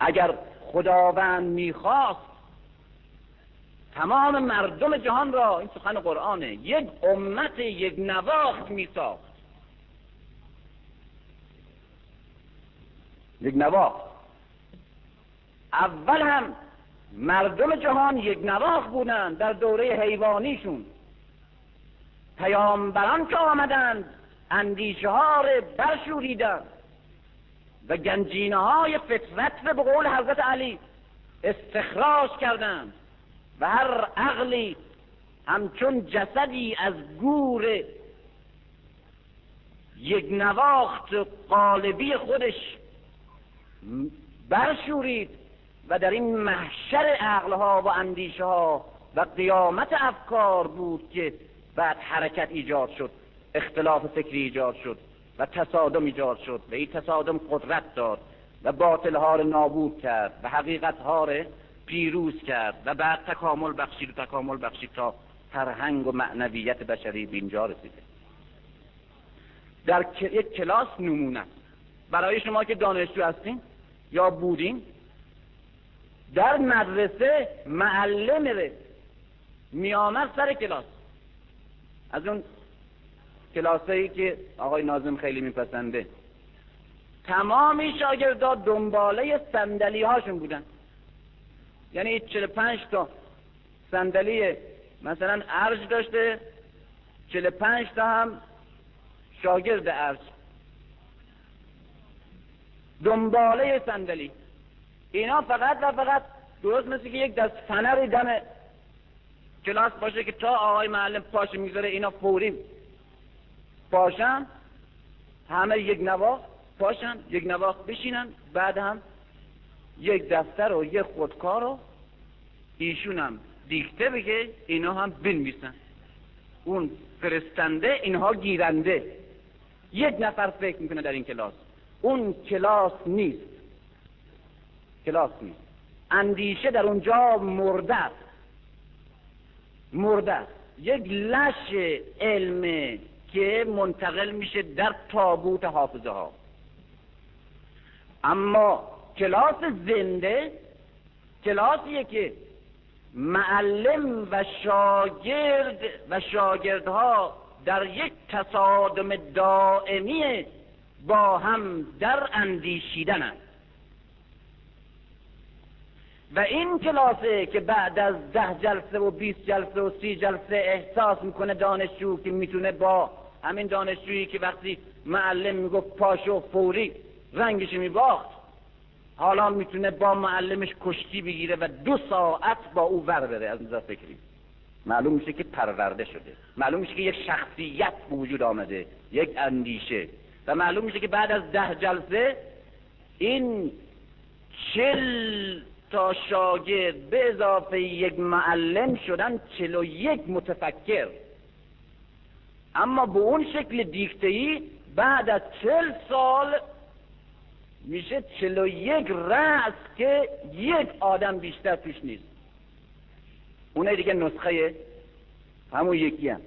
اگر خداوند می‌خواست تمام مردم جهان را این سخن قرآنه یک امت یک نواخت میساخت. یک نواخت. اول هم مردم جهان یک نواخت بودند در دوره حیوانیشون. پیامبران که آمدند اندیشه ها برشوریدند. و گنجینه های فطرت به قول حضرت علی استخراج کردند. و هر عقلی همچون جسدی از گور یک نواخت قالبی خودش برشورید و در این محشر عقلها و اندیشه ها و قیامت افکار بود که بعد حرکت ایجاد شد اختلاف فکری ایجاد شد. و تصادم ایجاد شد و این تصادم قدرت داد و باطلها را نابود کرد و حقیقتها را پیروز کرد و بعد تکامل بخشید و تکامل بخشید تا فرهنگ و معنویت بشری به اینجا رسیده. در یک کلاس نمونه. برای شما که دانشجو هستین یا بودین در مدرسه معلم میامد سر کلاس. از اون کلاسایی که آقای نازم خیلی میپسنده. تمامی شاگردا دنباله صندلی هاشون بودن. یعنی 45 تا صندلی مثلا ارج داشته 45 تا هم شاگرد ارج. دنباله صندلی. اینا فقط و فقط درست مثل که یک دست فنری دم کلاس باشه که تا آقای معلم پاش می‌ذاره اینا فوری پاشن همه یک نواخ پاشن یک نواخ بشینن بعد هم یک دفتر و یک خودکار رو ایشون هم دیکته بگه اینا هم بنویسن. اون فرستنده اینها گیرنده. یک نفر فکر می‌کنه در این کلاس. اون کلاس نیست. کلاس نیست. اندیشه در اونجا مرده است. مرده یک لش علم که منتقل میشه در تابوت حافظه ها اما کلاس زنده کلاسیه که معلم و شاگرد و شاگردها در یک تصادم دائمی با هم در اندیشیدنند. و این کلاسه که بعد از ده جلسه و بیست جلسه و سی جلسه احساس می‌کنه دانشجو که می‌تونه با همین دانشجویی که وقتی معلم می‌گفت پاشو فوری رنگش میباخت. حالا می‌تونه با معلمش کشتی بگیره و دو ساعت با او ور بره از نظر فکری. معلوم میشه که پرورده شده. معلوم میشه که یک شخصیت به وجود آمده یک اندیشه. و معلوم میشه که بعد از ده جلسه این چل تا شاگرد به اضافه یک معلم شدن چل و یک متفکر. اما به اون شکل دیکته بعد از چل سال میشه چل و یک رأس که یک آدم بیشتر توش نیست. اونه دیگه نسخه همون یکی هم.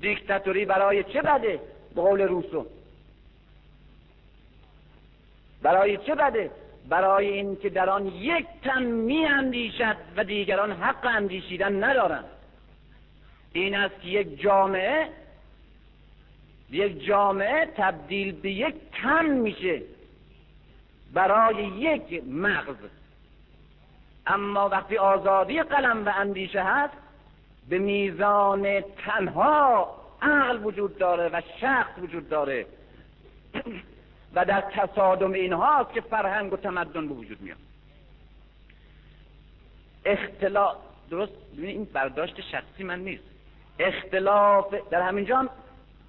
دیکتاتوری برای چه بده؟ به قول روسو. برای چه بده؟ برای اینکه در آن یک تن می اندیشد و دیگران حق اندیشیدن ندارند این است که یک جامعه یک جامعه تبدیل به یک تن میشه برای یک مغز. اما وقتی آزادی قلم و اندیشه هست به میزان تنها عقل وجود داره و شخص وجود داره و در تصادم اینهاست که فرهنگ و تمدن به وجود میاد. اختلاف درست؟ این برداشت شخصی من نیست. اختلاف در همینجا هم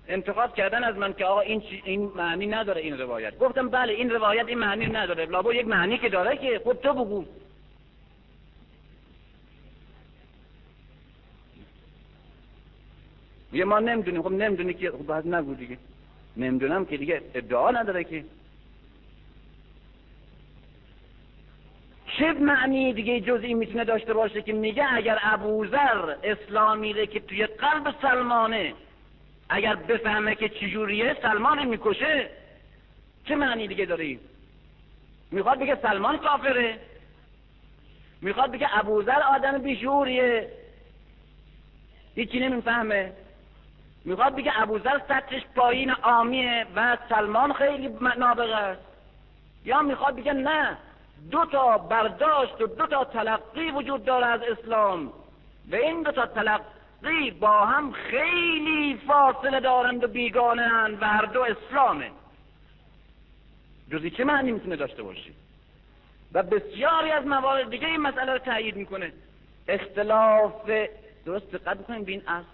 انتقاد کردن از من که آقا این این معنی نداره این روایت. گفتم بله این روایت این معنی نداره. لابو یک معنی که داره که خود تو بگو. یه ما نمی‌دونیم. خب نمی‌دونی که خب باید نگو دیگه. نمی‌دونم که دیگه ادعا نداره که چه معنی دیگه جز این می‌تونه داشته باشه که میگه اگر ابوذر اسلامی ره که توی قلب سلمانه اگر بفهمه که چجوریه سلمان می‌کشه چه معنی دیگه داره می‌خواد بگه سلمان کافره؟ می‌خواد بگه ابوذر آدم بیشوریه هیچی نمی‌فهمه. می‌خواد بگه ابوذر سطحش پایین آمیه و سلمان خیلی نابغه است. یا می‌خواد بگه نه دو تا برداشت و دو تا تلقی وجود داره از اسلام. و این دو تا تلقی با هم خیلی فاصله دارند و بیگانه و هر دو اسلامه. جزی چه معنی می‌تونه داشته باشی و بسیاری از موارد دیگه این مسئله رو تایید می‌کنه. اختلاف درست دقت بکنیم به این اصل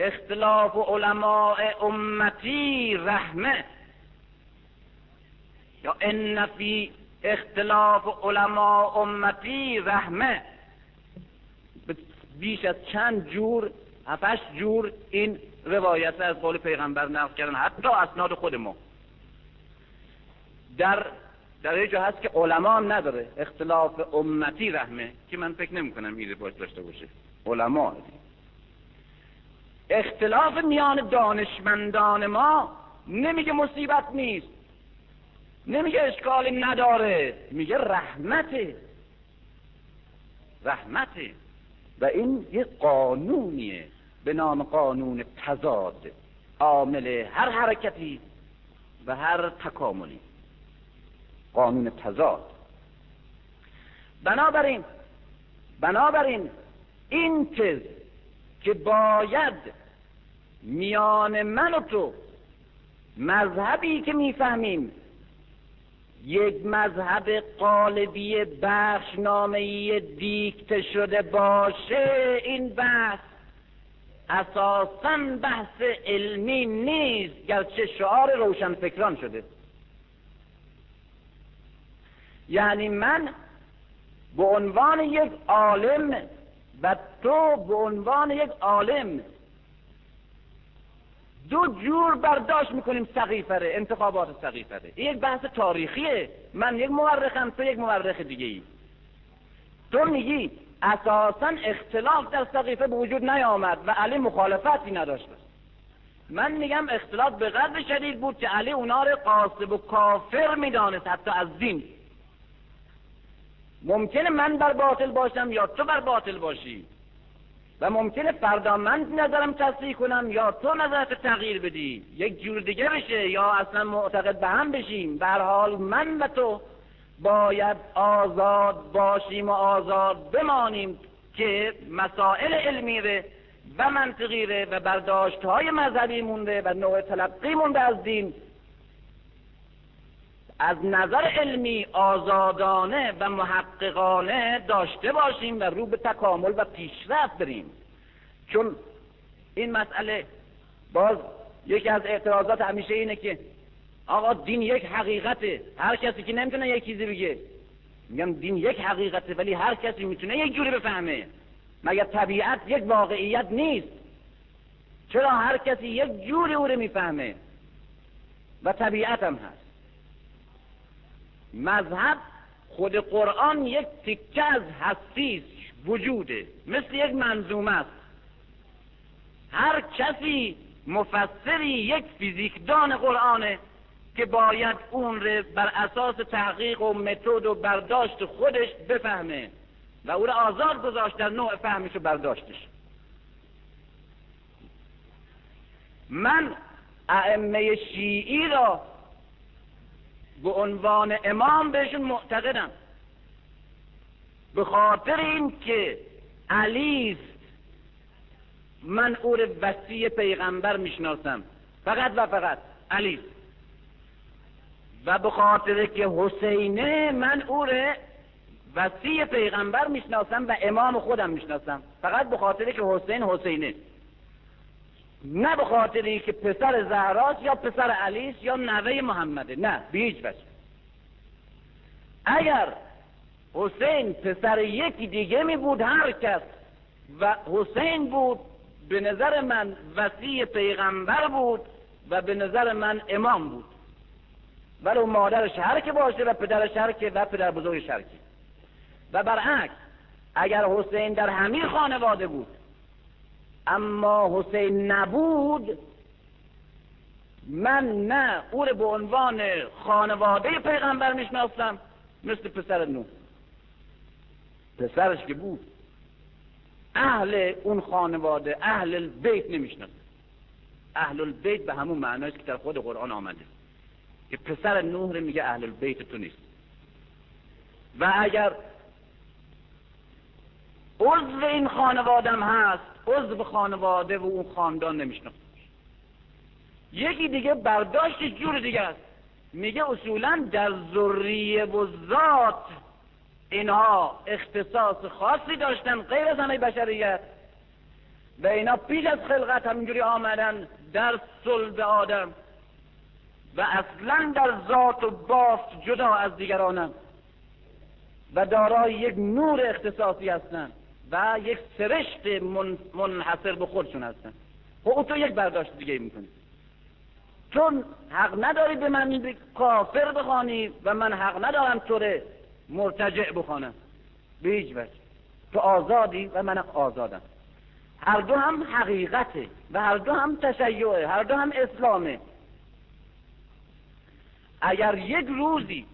اختلاف علماء امتی رحمه. یا ان فی اختلاف علماء امتی رحمه. بیش از چند جور هفتش جور این روایت از قول پیغمبر نقل کردن حتی اسناد خود ما در در جا هست که علما هم نداره. اختلاف امتی رحمه که من فکر نمی کنم این باش داشته باشه. علما. اختلاف میان دانشمندان ما نمیگه مصیبت نیست. نمیگه اشکالی نداره. میگه رحمته. رحمته. و این یه قانونیه. به نام قانون تضاد. عامل هر حرکتی و هر تکاملی. قانون تضاد. بنابراین بنابراین این تز که باید میان من و تو مذهبی که می‌فهمیم یک مذهب قالبی بخشنامه دیکته شده باشه این بحث اساسا بحث علمی نیست گرچه شعار روشنفکران شده. یعنی من به عنوان یک عالم و تو به عنوان یک عالم دو جور برداشت می‌کنیم سقیفره انتخابات سقیفره. این یک بحث تاریخیه. من یک مورخم تو یک مورخ دیگه ای تو میگی اساسا اختلاف در سقیفه به وجود نیامد و علی مخالفتی نداشت. من میگم اختلاف به قدر شدید بود که علی اونا رو قاسب و کافر می‌دانست حتی از دین. ممکنه من بر باطل باشم یا تو بر باطل باشی. و ممکنه فردا من نظرم تصدیح کنم یا تو نظرت تغییر بدی. یک جور دیگه بشه یا اصلا معتقد به هم بشیم. به حال من و تو باید آزاد باشیم و آزاد بمانیم که مسائل علمی ره و منطقی ره و برداشت های مذهبی مونده و نوع تلقی مونده از دین. از نظر علمی آزادانه و محققانه داشته باشیم و رو به تکامل و پیشرفت بریم. چون این مسئله باز یکی از اعتراضات همیشه اینه که آقا دین یک حقیقته. هر کسی که نمی‌تونه یک چیزی بگه. میگم دین یک حقیقته ولی هر کسی می‌تونه یک جوری بفهمه. مگر طبیعت یک واقعیت نیست؟ چرا هر کسی یک جوری او رو می‌فهمه؟ و طبیعت هم هست. مذهب خود قرآن یک تکه از هستی وجوده. مثل یک منظومه است. هر کسی مفسری یک فیزیکدان قرآنه که باید اون رو بر اساس تحقیق و متد و برداشت خودش بفهمه و او رو آزاد گذاشت در نوع فهمش و برداشتش. من ائمه شیعی را به عنوان امام بهشون معتقدم. به خاطر اینکه علی من او رو وسیع پیغمبر می‌شناسم. فقط و فقط علی. و به خاطر که حسینه من او رو وسیع پیغمبر می‌شناسم و امام خودم می‌شناسم. فقط به خاطر که حسین حسینه. نه به خاطری که پسر زهراست یا پسر علیس یا نوه محمده. نه به هیچ وجه. اگر حسین پسر یکی دیگه می بود هر کس و حسین بود به نظر من وسیع پیغمبر بود و به نظر من امام بود. ولو مادرش هر که باشه و پدرش هر که و پدر بزرگش هر که و برعکس اگر حسین در همین خانواده بود اما حسین نبود من نه او رو به عنوان خانواده پیغمبر می‌شناسم مثل پسر نو. پسرش که بود اهل اون خانواده اهل البیت نمی‌شناسه اهل البیت به همون معناست که در خود قرآن آمده. که پسر نوح رو میگه اهل البیت تو نیست. و اگر عضو این خانوادم هست عضو خانواده و اون خاندان نمی‌شناسه یکی دیگه برداشت جور دیگه است. میگه اصولا در ذریه و ذات اینها اختصاص خاصی داشتن غیر از همه بشریت و اینا پیش از خلقت همینجوری آمدن در صلب آدم و اصلا در ذات و بافت جدا از دیگرانن و دارای یک نور اختصاصی هستن. و یک سرشت منحصر به خودشون هستن. خب تو یک برداشت دیگه می‌کنی چون حق نداری به من کافر بخوانی و من حق ندارم تو مرتجع بخوانم. به هیچ وجه. تو آزادی و من آزادم. هر دو هم حقیقته و هر دو هم تشیعه هر دو هم اسلامه. اگر یک روزی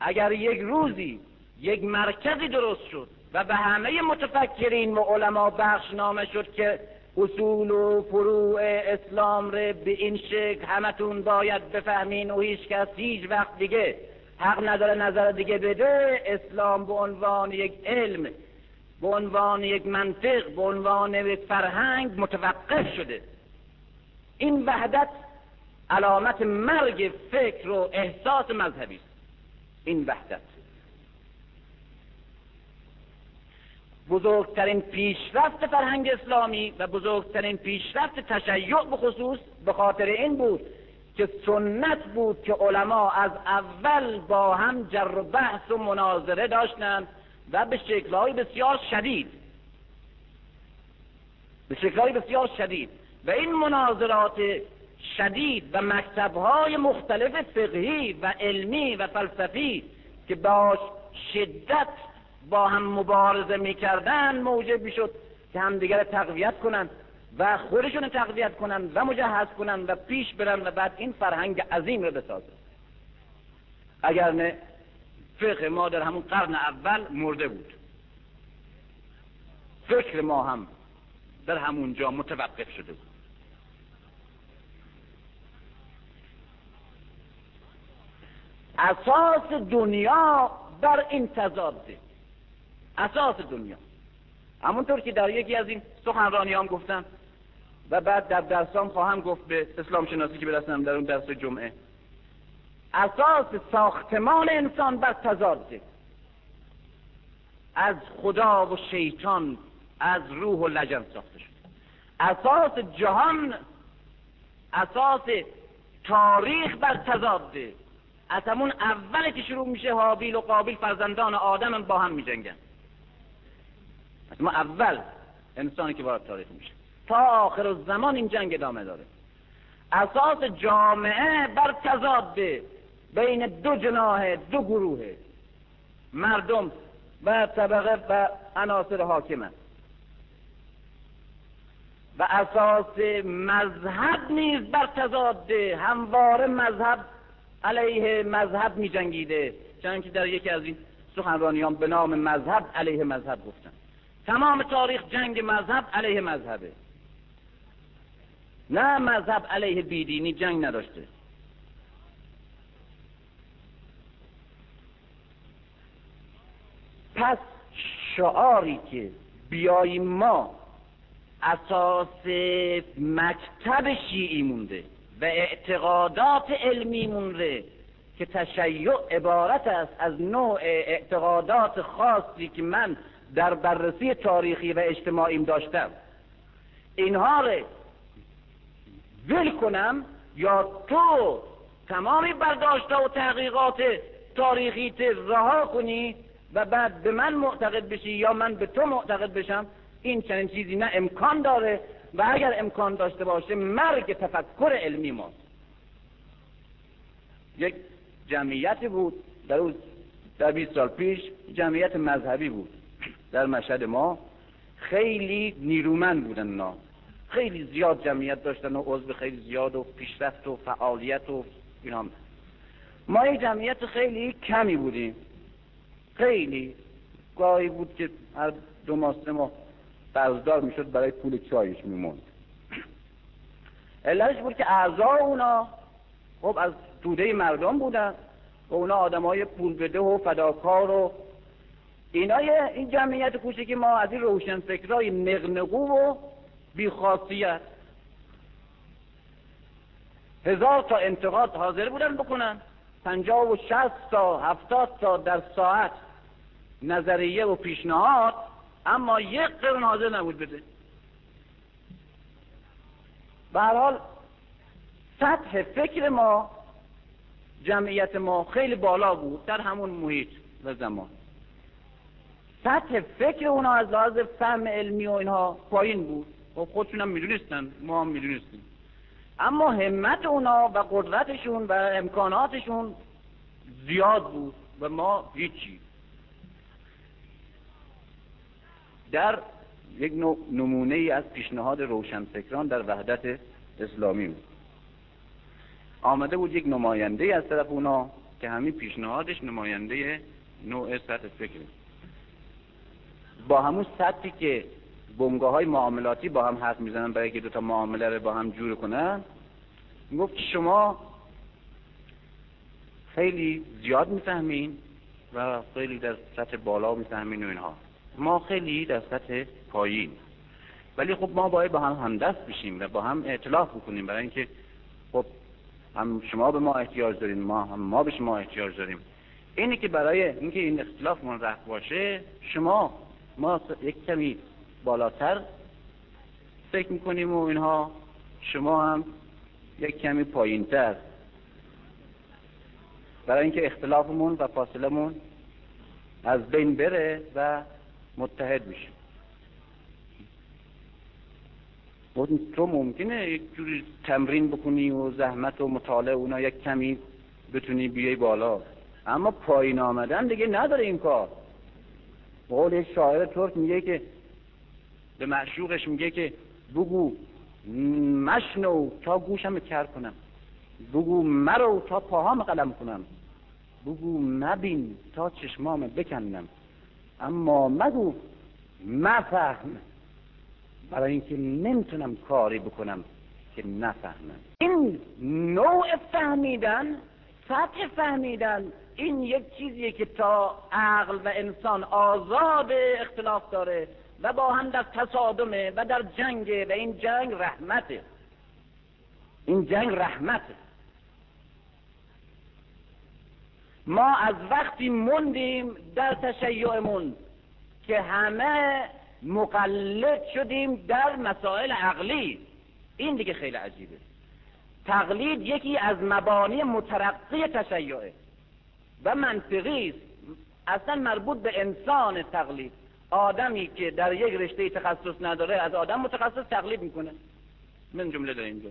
اگر یک روزی یک مرکزی درست شد و به همه متفکرین و علما بخشنامه شد که اصول و فروع اسلام ره به این شکل همتون باید بفهمین و هیچ کس هیچ وقت دیگه حق نداره نظر دیگه بده. اسلام به عنوان یک علم به عنوان یک منطق به عنوان یک فرهنگ متوقف شده. این وحدت علامت مرگ فکر و احساس مذهبی است. این وحدت. بزرگترین پیشرفت فرهنگ اسلامی و بزرگترین پیشرفت تشیع به خصوص به خاطر این بود که سنت بود که علما از اول با هم جر و بحث و مناظره داشتند و به شکلهای بسیار شدید. به شکلهای بسیار شدید. و این مناظرات شدید و مکتبهای مختلف فقهی و علمی و فلسفی که با شدت با هم مبارزه می‌کردن موجب می‌شد که همدیگر تقویت کنند و خودشون تقویت کنند و مجهز کنند و پیش برن و بعد این فرهنگ عظیم رو بسازن. اگر نه فقه ما در همون قرن اول مرده بود. فکر ما هم در همونجا متوقف شده بود. اساس دنیا بر این تضاده اساس دنیا. همونطور که در یکی از این سخنرانی هم گفتم و بعد در درسام خواهم گفت به اسلام شناسی که برسنم در اون درس جمعه. اساس ساختمان انسان بر تضاده از خدا و شیطان از روح و لجن ساخته شد. اساس جهان اساس تاریخ بر تضاده از همون اولی که شروع میشه حابیل و قابیل فرزندان آدم با هم میجنگن. از ما اول انسانی که وارد تاریخ میشه. تا آخر زمان این جنگ ادامه داره. اساس جامعه بر تضاده بین دو جناه دو گروه. مردم و طبقه و عناصر حاکمه و اساس مذهب نیز بر تضاده همواره مذهب علیه مذهب می جنگیده چنانکه در یکی از این سخنرانیان به نام مذهب علیه مذهب گفتن. تمام تاریخ جنگ مذهب علیه مذهبه. نه مذهب علیه بیدینی جنگ نداشته. پس شعاری که بیاییم ما اساس مکتب شیعی مونده و اعتقادات علمی مونده که تشیع عبارت است از نوع اعتقادات خاصی که من در بررسی تاریخی و اجتماعیم داشتم. اینها رو ول کنم یا تو تمامی برداشت و تحقیقات تاریخی رها کنی و بعد به من معتقد بشی یا من به تو معتقد بشم این چنین چیزی نه امکان داره و اگر امکان داشته باشه مرگ تفکر علمی ماست یک جمعیتی بود در اون در 20 سال پیش جمعیت مذهبی بود. در مشهد ما خیلی نیرومند بودن نا خیلی زیاد جمعیت داشتن و عضو خیلی زیاد و پیشرفت و فعالیت و اینا. ما یک جمعیت خیلی کمی بودیم. خیلی. گاهی بود که هر دو ماه سه ماه قرضدار می‌شد برای پول چایش میموند علتش بود که اعضا اونا خب از توده مردم بودن و اونا آدم های پول بده و فداکار و اینای این جمعیت کوچکی ما از این روشن فکرای نقنقو و بیخاصیت هزار تا انتقاد حاضر بودن بکنن. پنجاه و شست تا هفتاد تا در ساعت نظریه و پیشنهاد اما یک قرن حاضر نبود بده. به حال سطح فکر ما جمعیت ما خیلی بالا بود در همون محیط و زمان. سطح فکر اونا از لحاظ فهم علمی و اینها پایین بود. و خب خودشون هم می‌دونستن. ما هم می‌دونستیم. اما همت اونا و قدرتشون و امکاناتشون زیاد بود و ما هیچی. در یک نمونه ای از پیشنهاد روشنفکران در وحدت اسلامی بود. آمده بود یک نماینده از طرف اونا که همین پیشنهادش نماینده نوع سطح فکر با همون سطحی که بنگاه های معاملاتی با هم حرف می‌زنن برای که دوتا معامله رو با هم جور کنن می‌گفت شما خیلی زیاد می‌فهمین و خیلی در سطح بالا می‌فهمین و اینها. ما خیلی در سطح پایین. ولی خب ما باید با هم همدست بشیم و با هم اعتلاف بکنیم برای اینکه خب هم شما به ما احتیاج دارین ما هم ما به شما احتیاج داریم. اینی که برای اینکه این اختلاف من رفت باشه شما ما یک کمی بالاتر فکر می‌کنیم و اینها شما هم یک کمی پایینتر. برای اینکه اختلافمون و فاصلمون از بین بره و متحد بشیم تو ممکنه یک جوری تمرین بکنی و زحمت و مطالعه اونا یک کمی بتونی بیای بالا. اما پایین آمدن دیگه نداره این کار. قول یک شاعر ترک میگه که به معشوقش میگه که بگو مشنو تا گوشم کر کنم. بگو مرو تا پاهام قلم کنم. بگو مبین تا چشمام بکنم اما مگو مفهم برای اینکه نمی‌تونم کاری بکنم که نفهمم. این نوع فهمیدن سطح فهمیدن این یک چیزیه که تا عقل و انسان آزاد اختلاف داره و با هم در تصادمه و در جنگه و این جنگ رحمته. این جنگ رحمته. ما از وقتی موندیم در تشیعمون که همه مقلد شدیم در مسائل عقلی. این دیگه خیلی عجیبه. تقلید یکی از مبانی مترقی تشیعه. و منطقی است اصلا مربوط به انسان تقلید. آدمی که در یک رشته تخصص نداره از آدم متخصص تقلید می‌کنه. من جمله داره اینجا.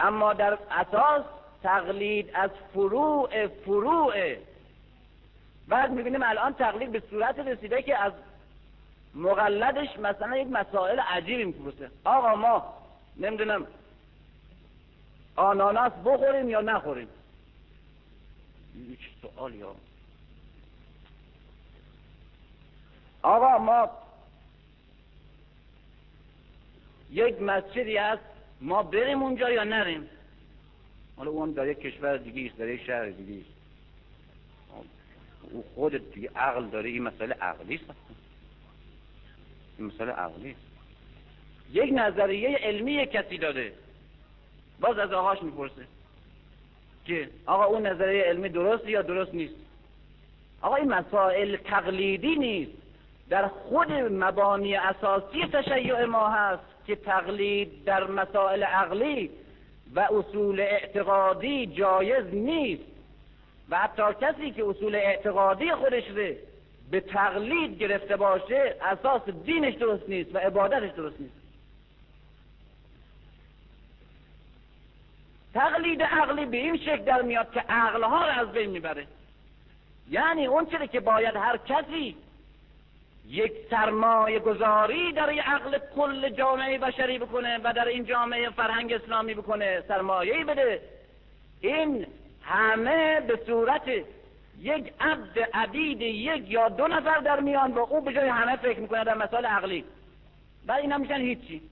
اما در اساس تقلید از فروع فروع. بعد می‌بینیم الان تقلید به صورت رسیده که از مقلدش مثلا یک مسائل عجیبی می‌پرسه. آقا ما نمی‌دونم آناناس بخوریم یا نخوریم؟ سوال یا آقا ما یک مسجدی هست ما بریم اونجا یا نریم؟ حالا اون در یک کشور دیگه است در یک شهر دیگه است. او خود دیگه عقل داره این مسئله عقلی است. این مسئله عقلی است. یک نظریه علمی کسی داده. باز از آقاش می‌پرسه. که آقا اون نظریه علمی درست یا درست نیست؟ آقا این مسائل تقلیدی نیست. در خود مبانی اساسی تشیع ما هست که تقلید در مسائل عقلی و اصول اعتقادی جایز نیست. و حتی کسی که اصول اعتقادی خودش به تقلید گرفته باشه اساس دینش درست نیست و عبادتش درست نیست. تقلید عقلی به این شکل در میاد که عقلها رو از بین می‌بره. یعنی اون چیزی که باید هر کسی یک سرمایه گذاری در این عقل کل جامعه بشری بکنه و در این جامعه فرهنگ اسلامی بکنه سرمایه بده. این همه به صورت یک عبد عبید یک یا دو نفر در میان با او به جای همه فکر می‌کنه در مسائل عقلی. و اینا میشن هیچی.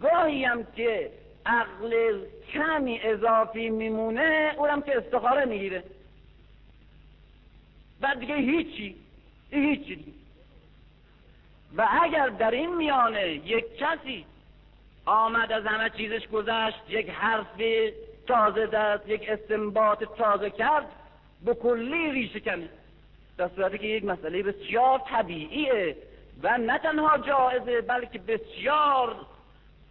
گاهی هم که عقل کمی اضافی میمونه اونم که استخاره می‌گیره. بعد دیگه هیچی هیچی دیگه و اگر در این میانه یک کسی آمد از همه چیزش گذشت یک حرف تازه دست یک استنباط تازه کرد به کلی ریشه کنه در صورتی که یک مسئله بسیار طبیعیه و نه تنها جایزه بلکه بسیار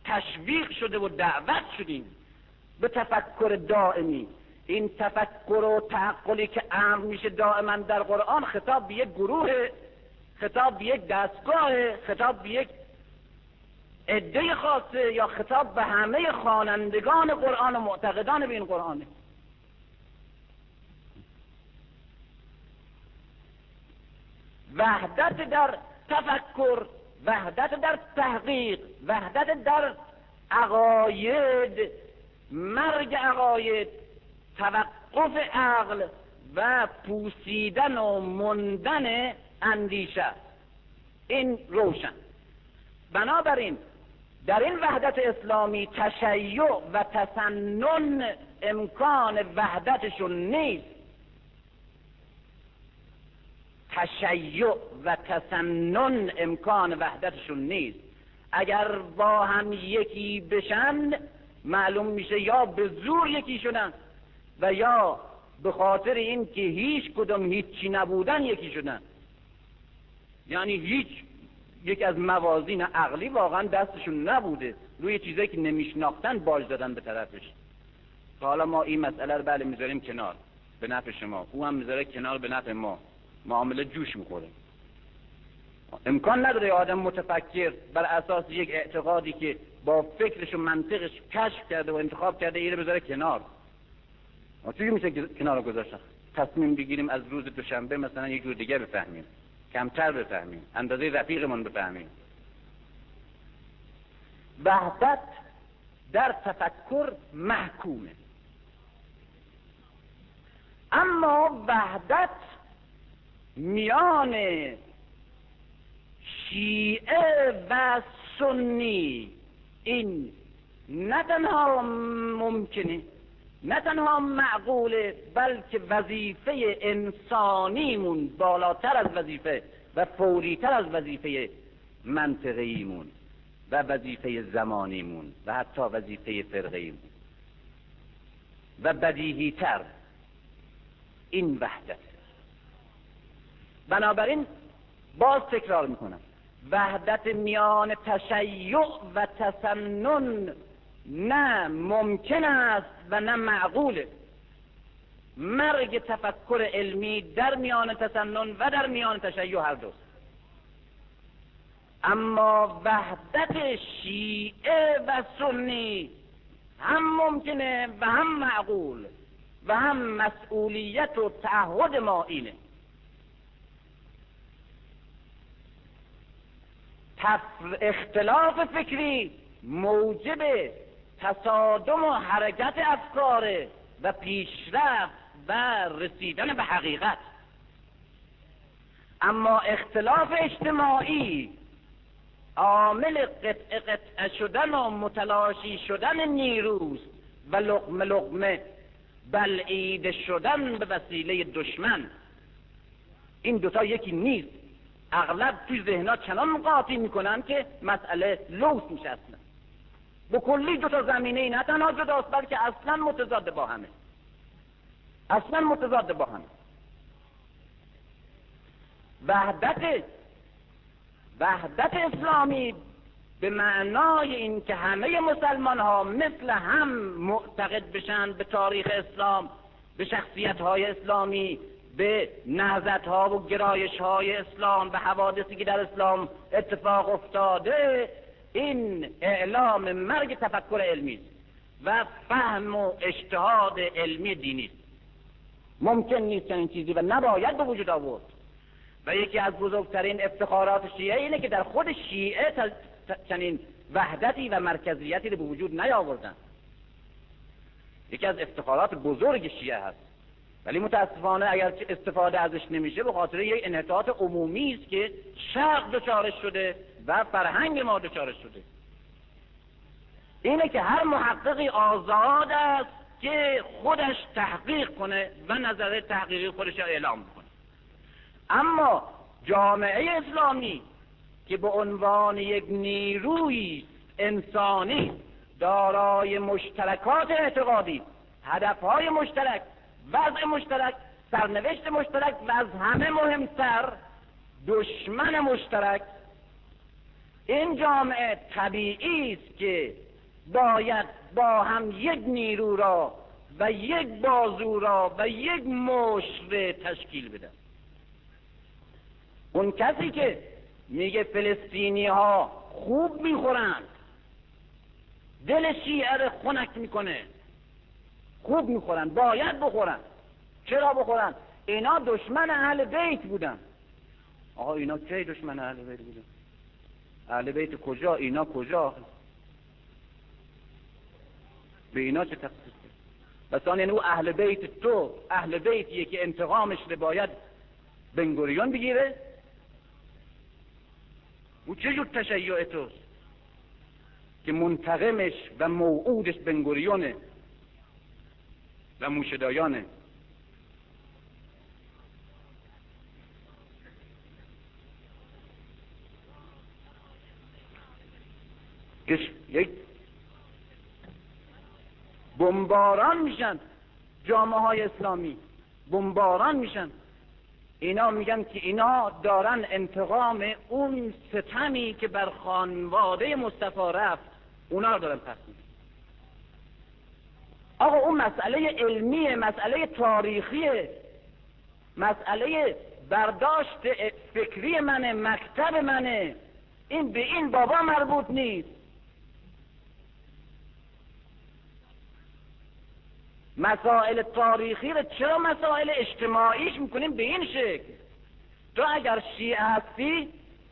تشویق شده و دعوت شدیم به تفکر دائمی. این تفکر و تعقلی که امر میشه دائما در قرآن خطاب به یک گروه خطاب به یک دستگاه خطاب به یک عده خاصه یا خطاب به همه خوانندگان قرآن و معتقدان به این قرآنه وحدت در تفکر وحدت در تحقیق وحدت در عقاید مرگ عقاید توقف عقل و پوسیدن و مندن اندیشه. این روشن. بنابراین در این وحدت اسلامی تشیع و تسنن امکان وحدتشون نیست. تشیع و تسنن امکان وحدتشون نیست. اگر با هم یکی بشن معلوم میشه یا به زور یکی شدن و یا به خاطر این که هیچ کدوم هیچی نبودن یکی شدن یعنی هیچ یک از موازین عقلی واقعا دستشون نبوده. روی چیزایی که نمیشناختن باج دادن به طرفش. حالا ما این مسئله رو بله می‌ذاریم کنار به نفع شما. او هم می‌ذاره کنار به نفع ما. معامله جوش می‌خوره. امکان نداره آدم متفکر بر اساس یک اعتقادی که با فکرش و منطقش کشف کرده و انتخاب کرده ایره بذاره کنار. چجوری میشه کنار گذاشتن تصمیم بگیریم از روز دوشنبه مثلا یک جور دیگه بفهمیم. کمتر بفهمیم. اندازه رفیقمون بفهمیم. وحدت در تفکر محکومه. اما وحدت میان شیعه و سنی. این نه تنها ممکنه نه تنها معقوله بلکه وظیفه انسانیمون بالاتر از وظیفه و فوریتر از وظیفه منطقیمون و وظیفه زمانیمون و حتی وظیفه فرقیمون و بدیهیتر این وحدت. بنابراین باز تکرار می‌کنم. وحدت میان تشیع و تسنن نه ممکن است و نه معقوله مرگ تفکر علمی در میان تسنن و در میان تشیع هر دوست. اما وحدت شیعه و سنی هم ممکنه و هم معقول و هم مسئولیت و تعهد ما اینه. اختلاف فکری موجب تصادم و حرکت افکار و پیشرفت و رسیدن به حقیقت. اما اختلاف اجتماعی عامل قطع قطع شدن و متلاشی شدن نیروست و لقمه لقمه بلعیده شدن به وسیله دشمن. این دوتا یکی نیست. اغلب توی ذهنها چنان قاطی می‌کنن که مسئله لوس میشه اصلا. به کلی دو تا زمینه ای نه تنها جداست بلکه اصلا متضاد با همه. اصلا متضاد با همه. وحدت وحدت اسلامی به معنای این که همه مسلمان ها مثل هم معتقد بشن به تاریخ اسلام به شخصیت های اسلامی به نهزت ها و گرایش های اسلام به حوادثی که در اسلام اتفاق افتاده این اعلام مرگ تفکر علمی و فهم و اجتهاد علمی دینی است. ممکن نیست چنین چیزی و نباید به وجود آورد. و یکی از بزرگترین افتخارات شیعه اینه که در خود شیعه چنین وحدتی و مرکزیتی رو به وجود نیاوردن. یکی از افتخارات بزرگ شیعه هست. ولی متاسفانه اگر استفاده ازش نمیشه به خاطر یک انحطاط عمومی است که شرق دچارش شده و فرهنگ ما دچارش شده. اینه که هر محققی آزاد است که خودش تحقیق کنه و نظر تحقیقی خودش اعلام کنه اما جامعه اسلامی که به عنوان یک نیروی انسانی دارای مشترکات اعتقادی هدفهای مشترک وضع مشترک سرنوشت مشترک و از همه مهمتر دشمن مشترک. این جامعه طبیعی است که باید با هم یک نیرو را و یک بازو را و یک مشت تشکیل بده اون کسی که میگه فلسطینی ها خوب می‌خورند دل شیعه خنک می‌کنه خوب می‌خورن باید بخورن. چرا بخورن؟ اینا دشمن اهل بیت بودن. آقا اینا کی دشمن اهل بیت بودن؟ اهل بیت کجا؟ اینا کجا؟ به اینا چه تخصیص بس یعنی او اهل بیت تو اهل بیتیه که انتقامش رو باید بنگوریون بگیره؟ او چه جور تشیع توست؟ که منتقمش و موعودش بنگوریونه و موشدایانه یک بمباران میشن جامعه های اسلامی. بمباران میشن. اینا میگن که اینا دارن انتقام اون ستمی که بر خانواده مصطفی رفت. اونا رو دارن پس آقا اون مسئله علمی مسئله تاریخی مسئله برداشت فکری منه مکتب منه. این به این بابا مربوط نیست. مسائل تاریخی رو چرا مسائل اجتماعیش می‌کنیم به این شکل؟ تو اگر شیعه هستی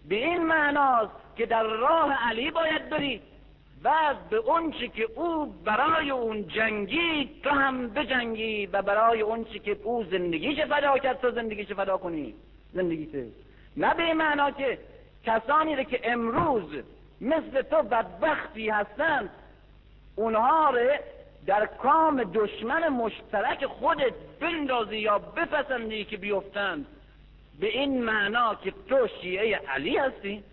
به این معناست که در راه علی باید بری. و به اون که او برای اون جنگی تو هم بجنگی و برای اون که او زندگیش فدا کرد تو زندگیش فدا کنی. زندگیته نه به معنا که کسانی رو که امروز مثل تو بدبختی هستند اونها رو در کام دشمن مشترک خودت بندازی یا بپسندی که بیفتند. به این معنا که تو شیعه علی هستی.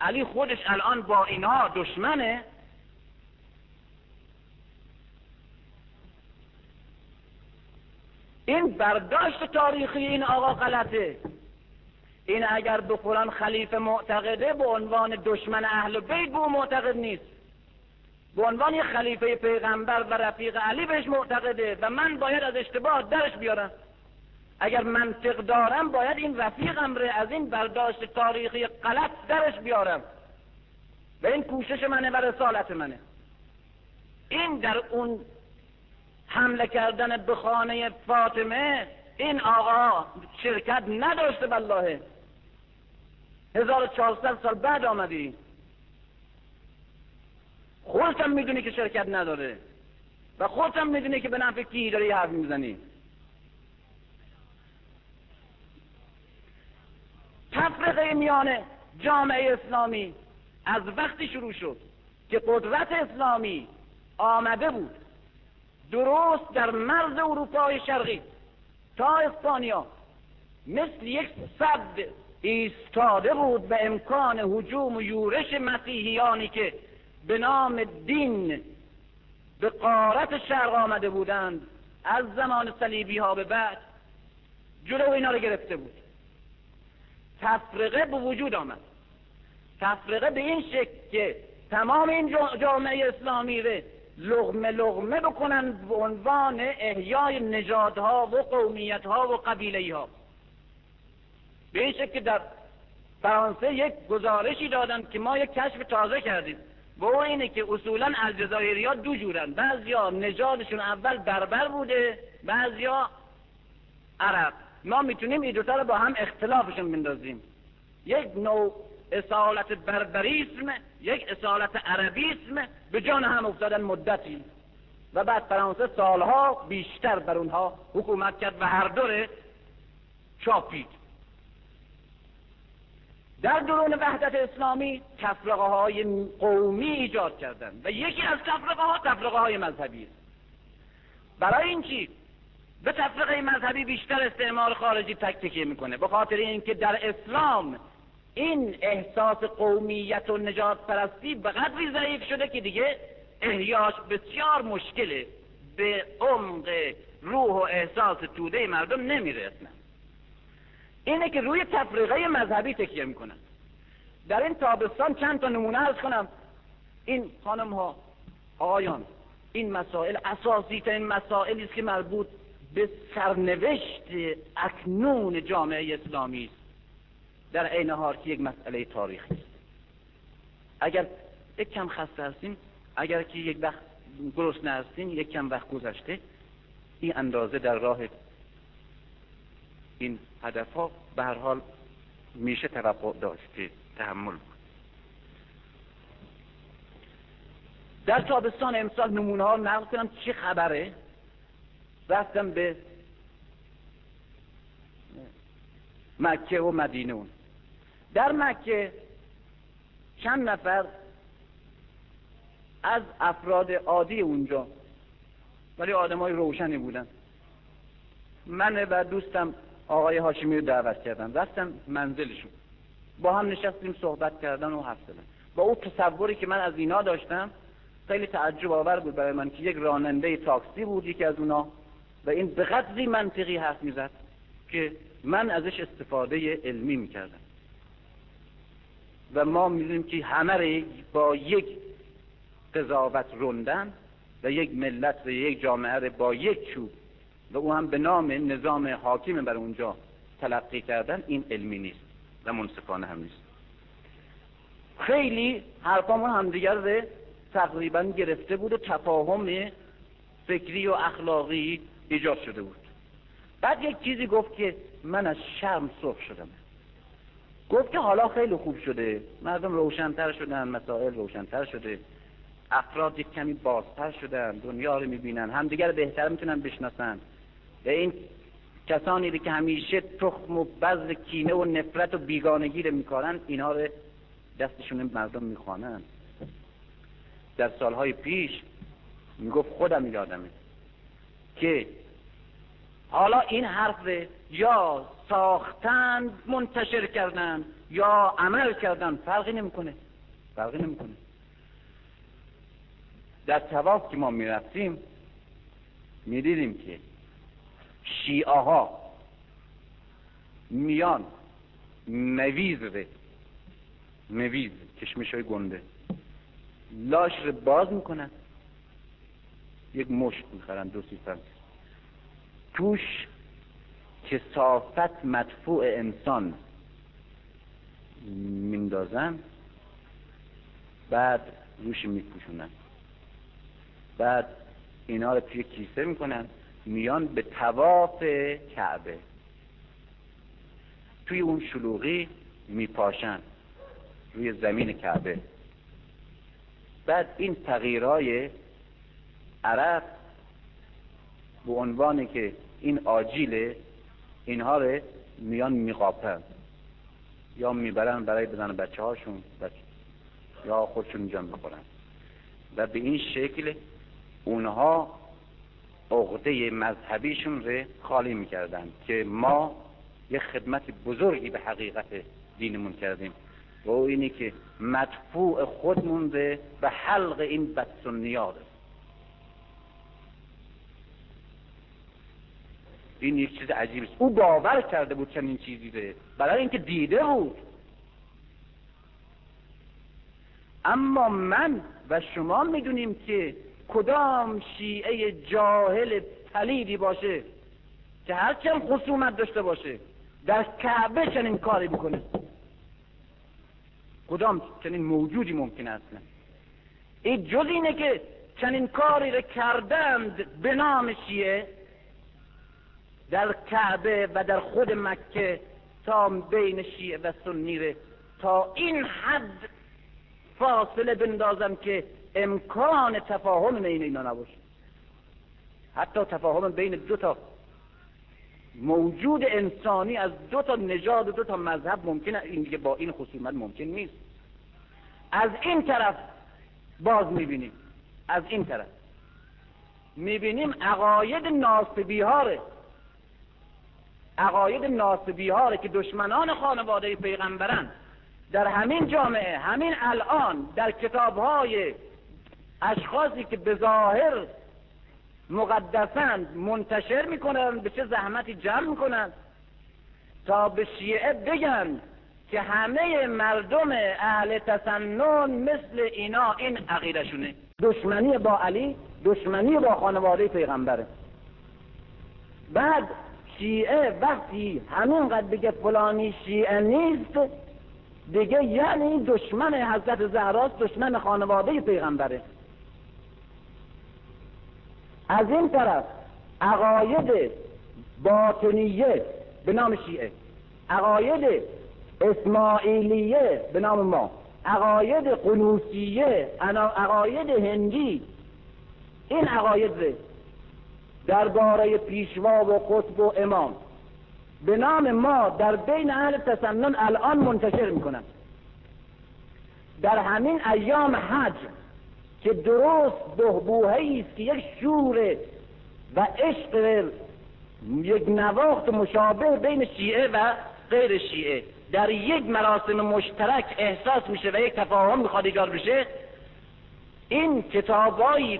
علی خودش الان با اینها دشمنه. این برداشت تاریخی این آقا غلطه. این اگر به قرآن خلیفه معتقده به عنوان دشمن اهل بیت به معتقد نیست. به عنوان خلیفه پیغمبر و رفیق علی بهش معتقده و من باید از اشتباه درش بیارم. اگر منطق دارم باید این رفیقم ره از این برداشت تاریخی غلط درش بیارم. و این کوشش منه و رسالت منه. این در اون حمله کردن به خانه فاطمه این آقا شرکت نداشته بالله 1400 سال بعد آمدی. خودت هم می‌دونی که شرکت نداره. و خودت هم می‌دونی که به نفع کی داری حرف می‌زنی. تفرقه میان جامعه اسلامی از وقتی شروع شد که قدرت اسلامی آمده بود درست در مرز اروپای شرقی تا اسپانیا مثل یک صد ایستاده بود به امکان حجوم و یورش مسیحیانی که به نام دین به قارت شرق آمده بودند از زمان صلیبی ها به بعد جلو اینا رو گرفته بود. تفرقه به وجود آمد. تفرقه به این شکل که تمام این جامعه اسلامی رو لغمه لغمه بکنن به عنوان احیای نژادها و قومیتها و قبیله ها به این شکل که در فرانسه یک گزارشی دادند که ما یک کشف تازه کردیم. و او اینه که اصولا الجزایری ها دو جورن. بعضیا نژادشون اول بربر بوده بعضیا عرب. ما می‌تونیم این دوتا رو با هم اختلافشون بندازیم. یک نوع اصالت بربریسم یک اصالت عربیسم به جان هم افتادن مدتی. و بعد فرانسه سالها بیشتر بر اونها حکومت کرد و هر دوره چاپید. در دوران وحدت اسلامی تفرقه های قومی ایجاد کردند. و یکی از تفرقه ها تفرقه های مذهبی است. برای این چی به تفرقه مذهبی بیشتر استعمار خارجی تک تکیه می‌کنه. به خاطر اینکه در اسلام این احساس قومیت و نجات پرستی به قدری ضعیف شده که دیگه احیاش بسیار مشکله. به عمق روح و احساس توده مردم نمی‌رسن. اینه که روی تفریقه مذهبی تکیه می‌کنن. در این تابستان چند تا نمونه ارز کنم. این خانم ها آقایان این مسائل اساسی این مسائلی است که مربوط به سرنوشت اکنون جامعه اسلامی است. در عین حال که یک مسئله تاریخی است. اگر یک کم خسته هستیم اگر که یک وقت گرسنه هستیم یک کم وقت گذشته این اندازه در راه این هدف ها به هر حال میشه توقع داشت که تحمل بود. در تابستان امسال نمونه ها نقل کنم چه خبره؟ رفتم به مکه و مدینه. در مکه چند نفر از افراد عادی اونجا ولی آدم های روشنی بودن. من و دوستم آقای هاشمی رو دعوت کردم. رفتم منزلشون. با هم نشستیم صحبت کردن و حرف زدن. با اون تصوری که من از اینا داشتم خیلی تعجب آور بود برای من که یک راننده تاکسی بود یکی از اونا. و این به قدری منطقی حرف می‌زد که من ازش استفاده علمی می‌کردم. و ما می‌دونیم که همه با یک قضاوت روندن و یک ملت و یک جامعه با یک چوب و او هم به نام نظام حاکم بر اونجا تلقی کردن این علمی نیست و منصفانه هم نیست. خیلی حرفامون همدیگر تقریبا گرفته بود و تفاهم فکری و اخلاقی ایجاد شده بود. بعد یک چیزی گفت که من از شرم سرخ شدم. گفت که حالا خیلی خوب شده. مردم روشنتر شدن مسائل روشنتر شده. افراد یک کمی بازتر شدن دنیا رو می‌بینن همدیگر بهتر می‌تونن بشناسن. و این کسانی که همیشه تخم و بذر کینه و نفرت و بیگانگی رو میکارن اینها رو دستشون مردم می‌خوانن. در سالهای پیش می‌گفت خودم یادمه. که حالا این حرف یا ساختن منتشر کردن یا عمل کردن فرقی نمی‌کنه. فرقی نمی‌کنه. در تواف که ما می‌رفتیم می‌دیدیم که شیعه ها میان مویز ره مویز کشمش های گنده لاش رو باز می‌کنن. یک مشت می‌خرن دو سی توش که صافت مدفوع انسان میندازن بعد روش میپوشونن. بعد اینا رو توی کیسه می‌کنن میان به تواف کعبه. توی اون شلوغی میپاشن روی زمین کعبه. بعد این تغییرای عرب به عنوانی که این آجیل اینها رو میان میقاپن یا می‌برن برای بزن بچه هاشون بچه یا خودشون اینجا بخورن. و به این شکل اونها عقده مذهبیشون رو خالی می‌کردن که ما یه خدمت بزرگی به حقیقت دینمون کردیم. و اینی که مدفوع خودمون به حلق این بدسنیات این یک چیز عجیب است. او باور کرده بود چنین چیزی رو برای اینکه دیده بود. اما من و شما می‌دونیم که کدام شیعه جاهل پلیدی باشه که هرچند خصومت داشته باشه در کعبه چنین کاری بکنه کدام چنین موجودی ممکن است؟ این جز اینه که چنین کاری رو کردند به نام شیعه در کعبه و در خود مکه تا بین شیعه و سنی تا این حد فاصله بندازم که امکان تفاهم بین اینا نباشه. حتی تفاهم بین دو تا موجود انسانی از دو تا نژاد و دو تا مذهب ممکنه. این دیگه با این خصومت ممکن نیست. از این طرف باز می‌بینیم. از این طرف می‌بینیم عقاید ناسبی هاره عقاید ناسبی هاره که دشمنان خانواده پیغمبرن در همین جامعه همین الان در کتاب های اشخاصی که به ظاهر مقدسند منتشر می‌کنن به چه زحمتی جمع می‌کنن تا به شیعه بگن که همه مردم اهل تسنن مثل اینا این عقیدشونه دشمنی با علی دشمنی با خانواده پیغمبره. بعد شیعه وقتی همینقدر بگه فلانی شیعه نیست دیگه یعنی دشمن حضرت زهراست دشمن خانواده پیغمبره. از این طرف عقاید باطنیه به نام شیعه عقاید اسماعیلیه به نام ما عقاید قنوسیه عقاید هندی این عقاید درباره پیشوا و قطب و امام. به نام ما در بین اهل تسنن الان منتشر می‌کنن. در همین ایام حج که درست بهبوهی است که یک شور و عشق یک نواخت مشابه بین شیعه و غیر شیعه در یک مراسم مشترک احساس میشه و یک تفاهم می‌خواد ایجاد بشه. این کتابایی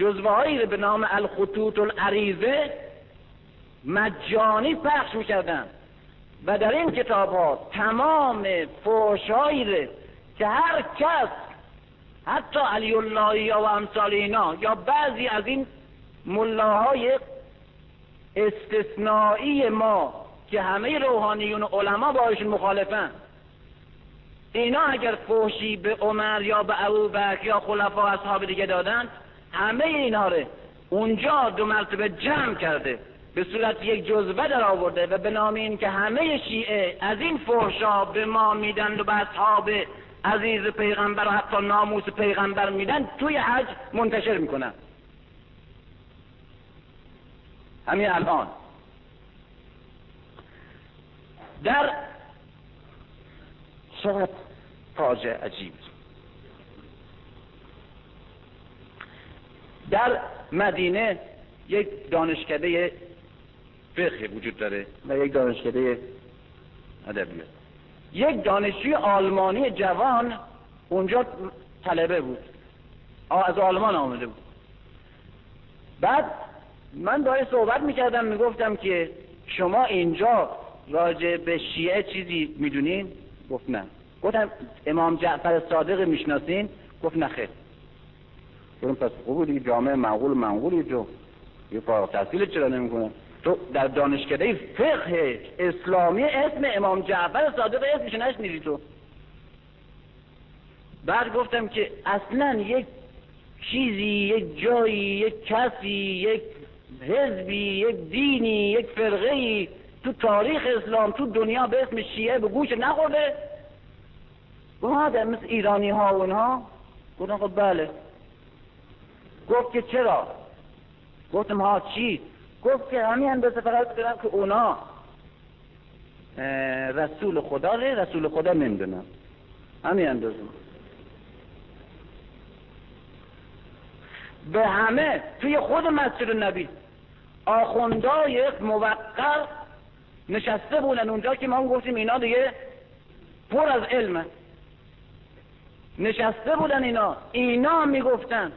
جزوه به نام الخطوط العریضه مجانی پخش می‌کردن. و در این کتاب ها تمام فوشایی که هر کس حتی علی الله و امثال اینا یا بعضی از این ملاهای استثنایی ما که همه روحانیون علما باشون مخالفن اینا اگر فوشی به عمر یا به ابوبکر یا خلفا اصحاب دیگه دادن همه اینا رو اونجا دو مرتبه جمع کرده به صورت یک جزوه در آورده و به نام این که همه شیعه از این فحشا به ما میدن و به اصحاب عزیز پیغمبر و حتی ناموس پیغمبر میدن توی حج منتشر می‌کنن. همین الان. در چقدر فاجعه عجیب. در مدینه یک دانشکده فقه وجود داره و یک دانشکده ادبیات یک دانشجوی آلمانی جوان اونجا طلبه بود. از آلمان آمده بود. بعد من داره صحبت می‌کردم می‌گفتم که شما اینجا راجع به شیعه چیزی می‌دونین؟ گفت نه. گفتم امام جعفر صادق می‌شناسین؟ گفت نه خیر. گفتم پس خوب دیگه جامعه معقول منقولی جو یه فارغ تحصیل چرا نمی‌کنه؟ تو در دانشکده فقه اسلامی اسم امام جعفر صادق اسمش نشنیدی تو. بعد گفتم که اصلا یک چیزی یک جایی یک کسی یک حزبی یک دینی یک فرقه تو تاریخ اسلام تو دنیا به اسم شیعه به گوش نخورده. گفت مثل ایرانی ها و اینها. گفتم خب بله. گفت که چرا؟ گفتم ها چی؟ گفت که همین اندازه فقط کنم که اونا رسول خدا رسول خدا نمی‌دونم همین اندازه. به همه توی خود مسجد نبی آخوندای موقر نشسته بودن اونجا که ما گفتیم اینا دیگه پر از علمه. نشسته بودن اینا. اینا می‌گفتن.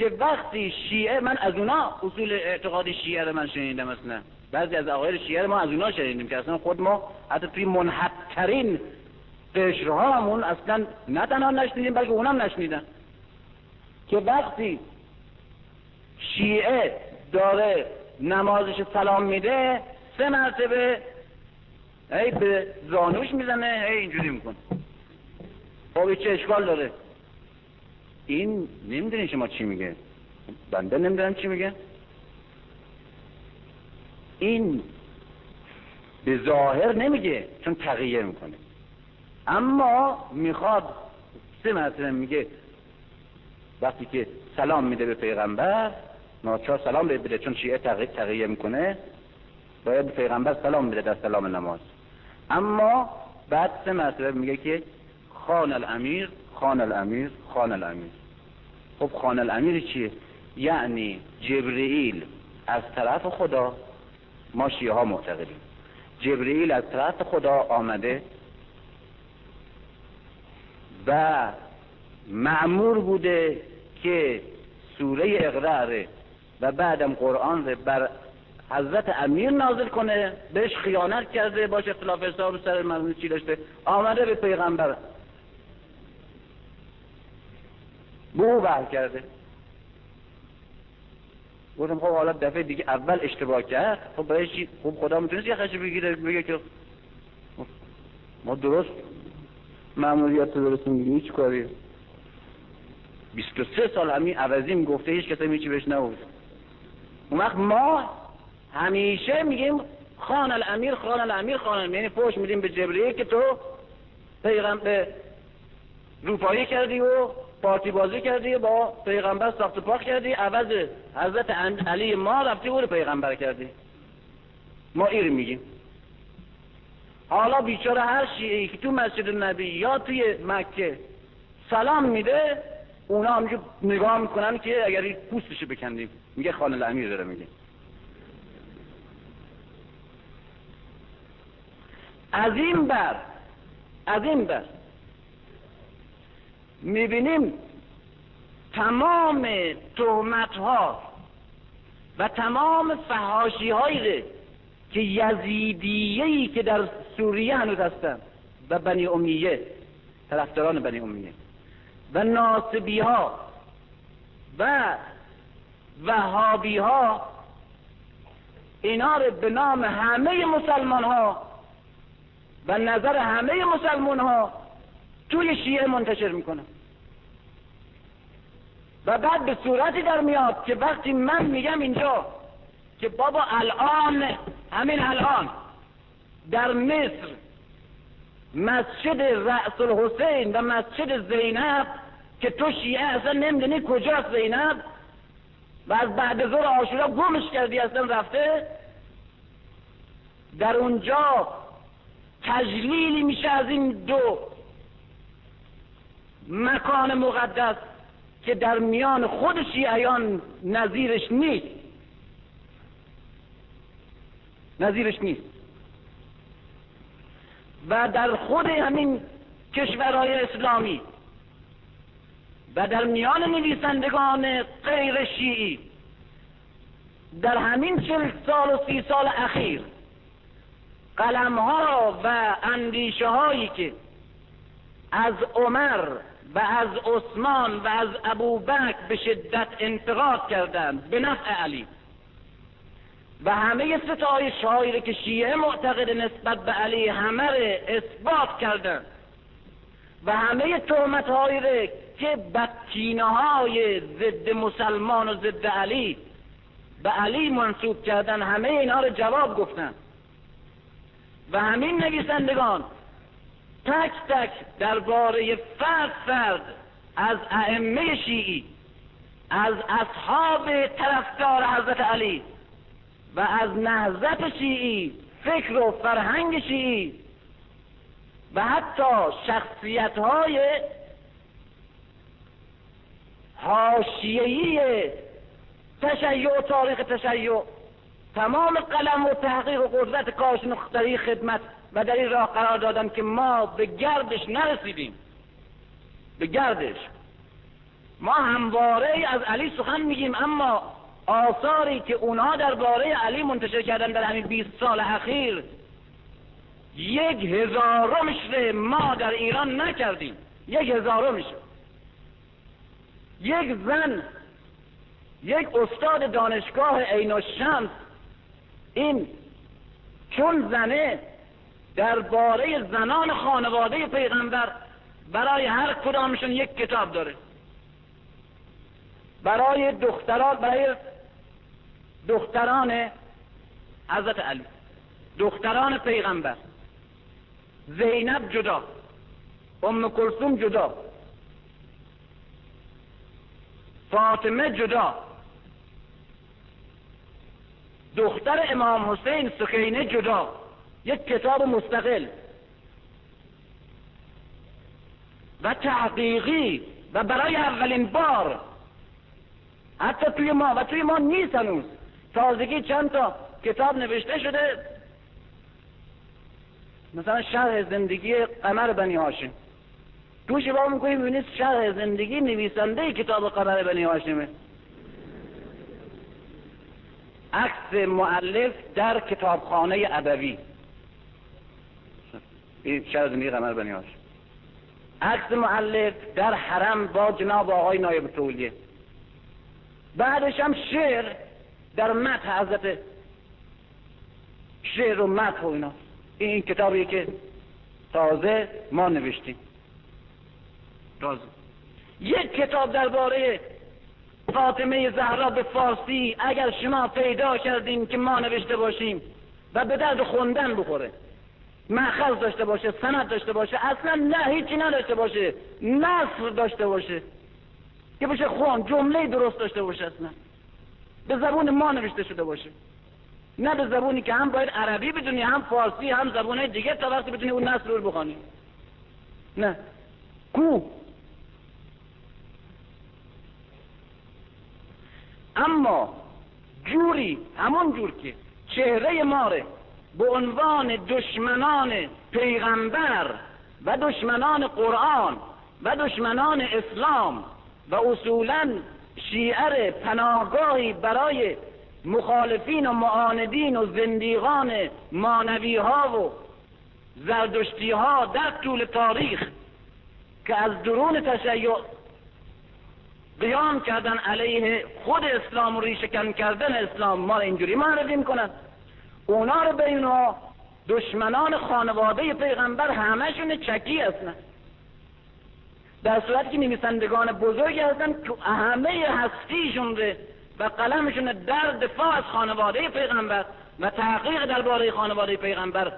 که وقتی شیعه من از اونا اصول اعتقاد شیعه رو من شنیدم اصلا بعضی از آقایل شیعه ما از اونا شنیدیم که اصلا خود ما حتی توی منحبترین قشرهامون اصلا نه تنها نشنیدیم بلکه اونم نشنیدن. که وقتی شیعه داره نمازش سلام میده سه مرتبه ای به زانوش می‌زنه ای اینجوری می‌کنه. خب چه اشکال داره؟ این نمی‌دونی شما چی میگه. بنده نمی‌دونم چی میگه. این به ظاهر نمیگه چون تغییر می‌کنه. اما می‌خواد سه مرتبه میگه وقتی که سلام میده به پیغمبر ناچار سلام بده چون شیعه تقیه می‌کنه باید به پیغمبر سلام بده در سلام نماز. اما بعد سه مرتبه میگه که خان الامیر خان الامیر خان الامیر. خب خان الامیر چیه؟ یعنی جبرئیل از طرف خدا ما شیعه ها معتقدیم. جبرئیل از طرف خدا آمده و معمور بوده که سوره اقراره و بعدم قرآن رو بر حضرت امیر نازل کنه بهش خیانت کرده باش اختلاف حساب سر مضمون چی داشته؟ آمده به پیغمبر. بو بر کرده. گفتم خب حالا دفعه دیگه اول اشتباه کرد. خب برای چی؟ خب خدا می‌تونست یه خشی بگیره بگه که ما درست معمولیت درست میگیم هیچ کاری 23 سال همین عوضی می‌گفته هیچ کسی هیچی بهش نبود اون وقت ما همیشه میگیم خان الامیر خان الامیر خان الامیر. یعنی پوش میدیم به جبریه که تو پیغمبر روپایی کردی و پارتی بازی کردی با پیغمبر ساخت پاک کردی. عوض حضرت علی ما رفتی او پیغمبر کردی. ما ایر میگیم. حالا بیچاره هر شیعی که تو مسجد نبی یا توی مکه سلام میده اونا همجور نگاه می‌کنن که اگر این پوستشو بکندیم. میگه خان الامیر داره میگه. از این بر از این بر می‌بینیم تمام تهمت ها و تمام فهاشی هایی که یزیدیهی که در سوریه هنوز هستن و بنی امیه طرفداران بنی امیه و ناسبی ها و وهابی ها اینا رو به نام همه مسلمان ها و نظر همه مسلمان ها توی شیعه منتشر می‌کنن و بعد به صورتی در میاد که وقتی من میگم اینجا که بابا الان همین الان در مصر مسجد رأس الحسین و مسجد زینب که تو شیعه اصلا نمی‌دونی کجاست زینب؟ و از بعد زور آشورا گمش کردی اصلا رفته؟ در اونجا تجلیلی میشه از این دو مکان مقدس که در میان خود شیعیان نظیرش نیست. نظیرش نیست. و در خود همین کشورهای اسلامی و در میان نویسندگان غیر شیعی در همین چل سال و سی سال اخیر قلم ها و اندیشه هایی که از عمر و از عثمان و از ابوبکر به شدت انتقاد کردند به نفع علی. و همه ستای شاعر که شیعه معتقد نسبت به علی همه اثبات کردند. و همه تهمت هایی که بدکینه های ضد مسلمان و ضد علی به علی منصوب کردن همه اینها رو جواب گفتن و همین نویسندگان تک تک درباره فرد فرد از ائمه شیعی از اصحاب طرفدار حضرت علی و از نهضت شیعی فکر و فرهنگ شیعی و حتی شخصیت های حاشیه‌ای تشیع و تاریخ تشیع تمام قلم و تحقیق و قدرت در خدمت و در این راه قرار دادن که ما به گردش نرسیدیم. به گردش. ما همواره از علی سخن میگیم اما آثاری که اونها درباره علی منتشر کردن در همین 20 سال اخیر یک هزارمش ما در ایران نکردیم. یک هزارمش یک زن یک استاد دانشگاه عین الشمس این چون زنه درباره زنان خانواده پیغمبر برای هر کدامشون یک کتاب داره. برای دختران برای دختران حضرت علی دختران پیغمبر. زینب جدا ام کلثوم جدا فاطمه جدا دختر امام حسین سکینه جدا. یک کتاب مستقل و تحقیقی و برای اولین بار حتی توی ما و توی ما نیست هنوز. تازگی چند تا کتاب نوشته شده. مثلا شرح زندگی قمر بنی هاشم. توش با می‌کنیم می‌بینید شرح زندگی نویسنده کتاب قمر بنی هاشمه. عکس معلف در کتابخانه ادبی این شرح زندگی قمر بنی هاشم عکس معلف در حرم با جناب آقای نایب تولیه بعدش هم شعر در متح حضرت شعر و متح و اینا. این کتابی که تازه ما نوشتیم. تازه. یک کتاب درباره فاطمه زهرا به فارسی اگر شما پیدا کردیم که ما نوشته باشیم و به درد خوندن بخوره. مخز داشته باشه سند داشته باشه اصلا نه هیچی نداشته باشه نصر داشته باشه. که بشه خون جمله درست داشته باشه اصلا. به زبون ما نوشته شده باشه. نه به زبونی که هم باید عربی بدونی هم فارسی هم زبونه دیگه تا وقتی بتونی اون نصر رو بخوانی نه. کو. اما جوری همون جور که چهره ماره به عنوان دشمنان پیغمبر و دشمنان قرآن و دشمنان اسلام و اصولا شیعر پناهگاهی برای مخالفین و معاندین و زندیقان مانوی ها و زردشتی ها در طول تاریخ که از درون تشیع قیام کردن علیه خود اسلام و ریشکن کردن اسلام ما اینجوری معرفی می‌کنن. اونا رو به اینا دشمنان خانواده پیغمبر همشون چکی هستن. در صورتی که نویسندگان بزرگی هستن که همه هستیشون و قلمشون در دفاع از خانواده پیغمبر و تحقیق درباره خانواده پیغمبر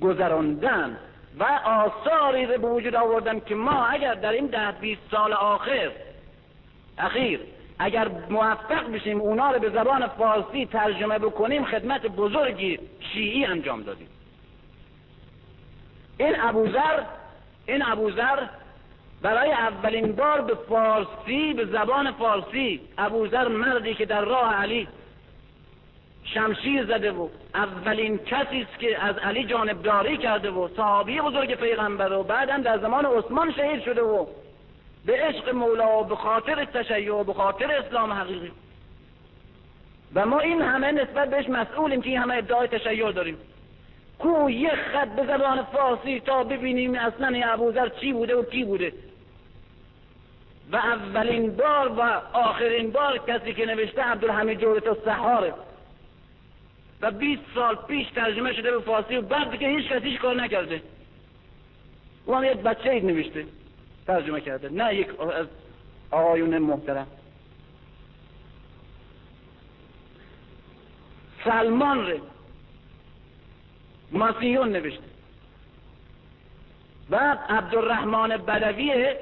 گذراندن و آثاری به وجود آوردن که ما اگر در این ده بیست سال آخر اخیر اگر موفق بشیم اونا رو به زبان فارسی ترجمه بکنیم خدمت بزرگی شیعی انجام دادیم. این ابوذر این ابوذر برای اولین بار به فارسی به زبان فارسی ابوذر مردی که در راه علی شمشیر زده و اولین کسی است که از علی جانبداری کرده و صحابی بزرگ پیغمبر و بعدا در زمان عثمان شهید شده و به عشق مولا و به خاطر تشیع و به خاطر اسلام حقیقی. و ما این همه نسبت بهش مسئولیم که این همه ادعای تشیع داریم. کو یه خط به زبان فارسی تا ببینیم اصلا ابوذر چی بوده و کی بوده. و اولین بار و آخرین بار کسی که نوشته عبدالحمید جورت و سحاره. و 20 سال پیش ترجمه شده به فارسی و بعد که هیچ کسیش کار نکرده. او هم یک بچه اید نوشته. ترجمه کرده. نه یک از آقایون محترم. سلمان ره. ماسیون نوشته. بعد عبدالرحمن بدوی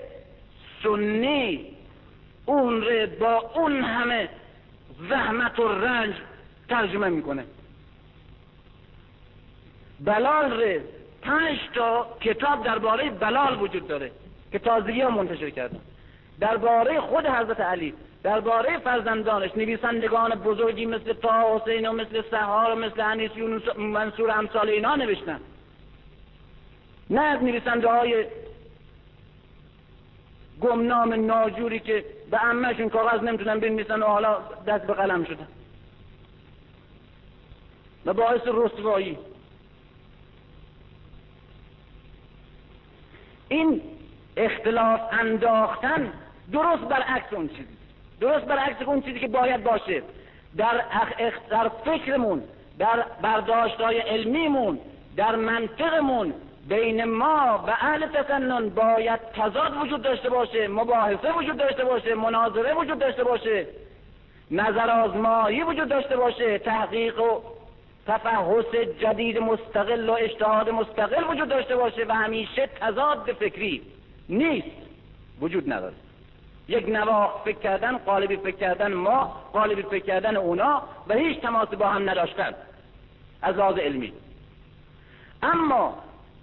سنی اون ره با اون همه زحمت و رنج ترجمه می‌کنه. بلال ره. پنج تا کتاب درباره بلال وجود داره. که تازگی ها منتشر کردن درباره خود حضرت علی درباره فرزندانش نویسندگان بزرگی مثل تا حسین و مثل سهار و مثل انیس یونس منصور امثال اینا نوشتن. نه از نویسنده های گمنام ناجوری که به امهشون کاغذ نمی‌تونن بنویسن و حالا دست به قلم شدن. و باعث رسوایی. این اختلاف انداختن درست برعکس اون چیزی. درست برعکس اون چیزی که باید باشه. در, در فکرمون در برداشتهای علمیمون در منطقمون بین ما و اهل تسنن باید تضاد وجود داشته باشه مباحثه وجود داشته باشه مناظره وجود داشته باشه نظر آزمایی وجود داشته باشه تحقیق و تفحص جدید مستقل و اجتهاد مستقل وجود داشته باشه و همیشه تضاد فکری. نیست. وجود نداره. یک نواخ فکر کردن قالبی فکر کردن ما قالبی فکر کردن اونا و هیچ تماسی با هم نداشتن. از لحاظ علمی. اما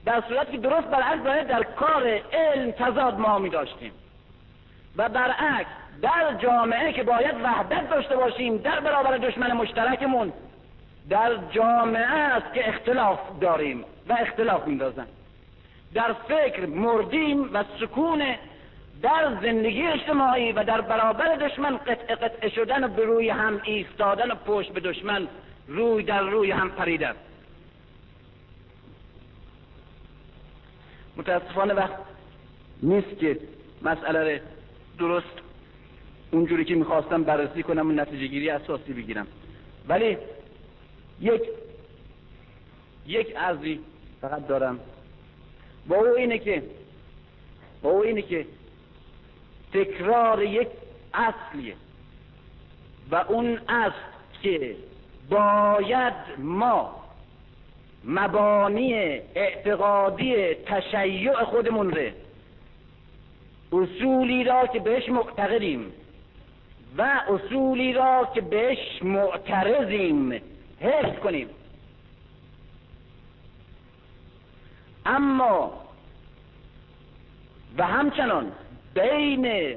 در صورتی که درست برعکس در کار علم تضاد ما می داشتیم. و برعکس در جامعه که باید وحدت داشته باشیم در برابر دشمن مشترکمون در جامعه است که اختلاف داریم و اختلاف میندازن. در فکر مردیم و سکون در زندگی اجتماعی و در برابر دشمن قطع قطع شدن و به روی هم ایستادن و پشت به دشمن روی در روی هم پریدن متاسفانه وقت نیست که مسئله درست اونجوری که می‌خواستم بررسی کنم و نتیجه گیری اساسی بگیرم. ولی یک یک ارزی فقط دارم. با او اینه که با او اینه که تکرار یک اصلیه. و اون اصل که باید ما مبانی اعتقادی تشیع خودمون ره اصولی را که بهش معتقدیم و اصولی را که بهش معترضیم حفظ کنیم. اما و همچنان بین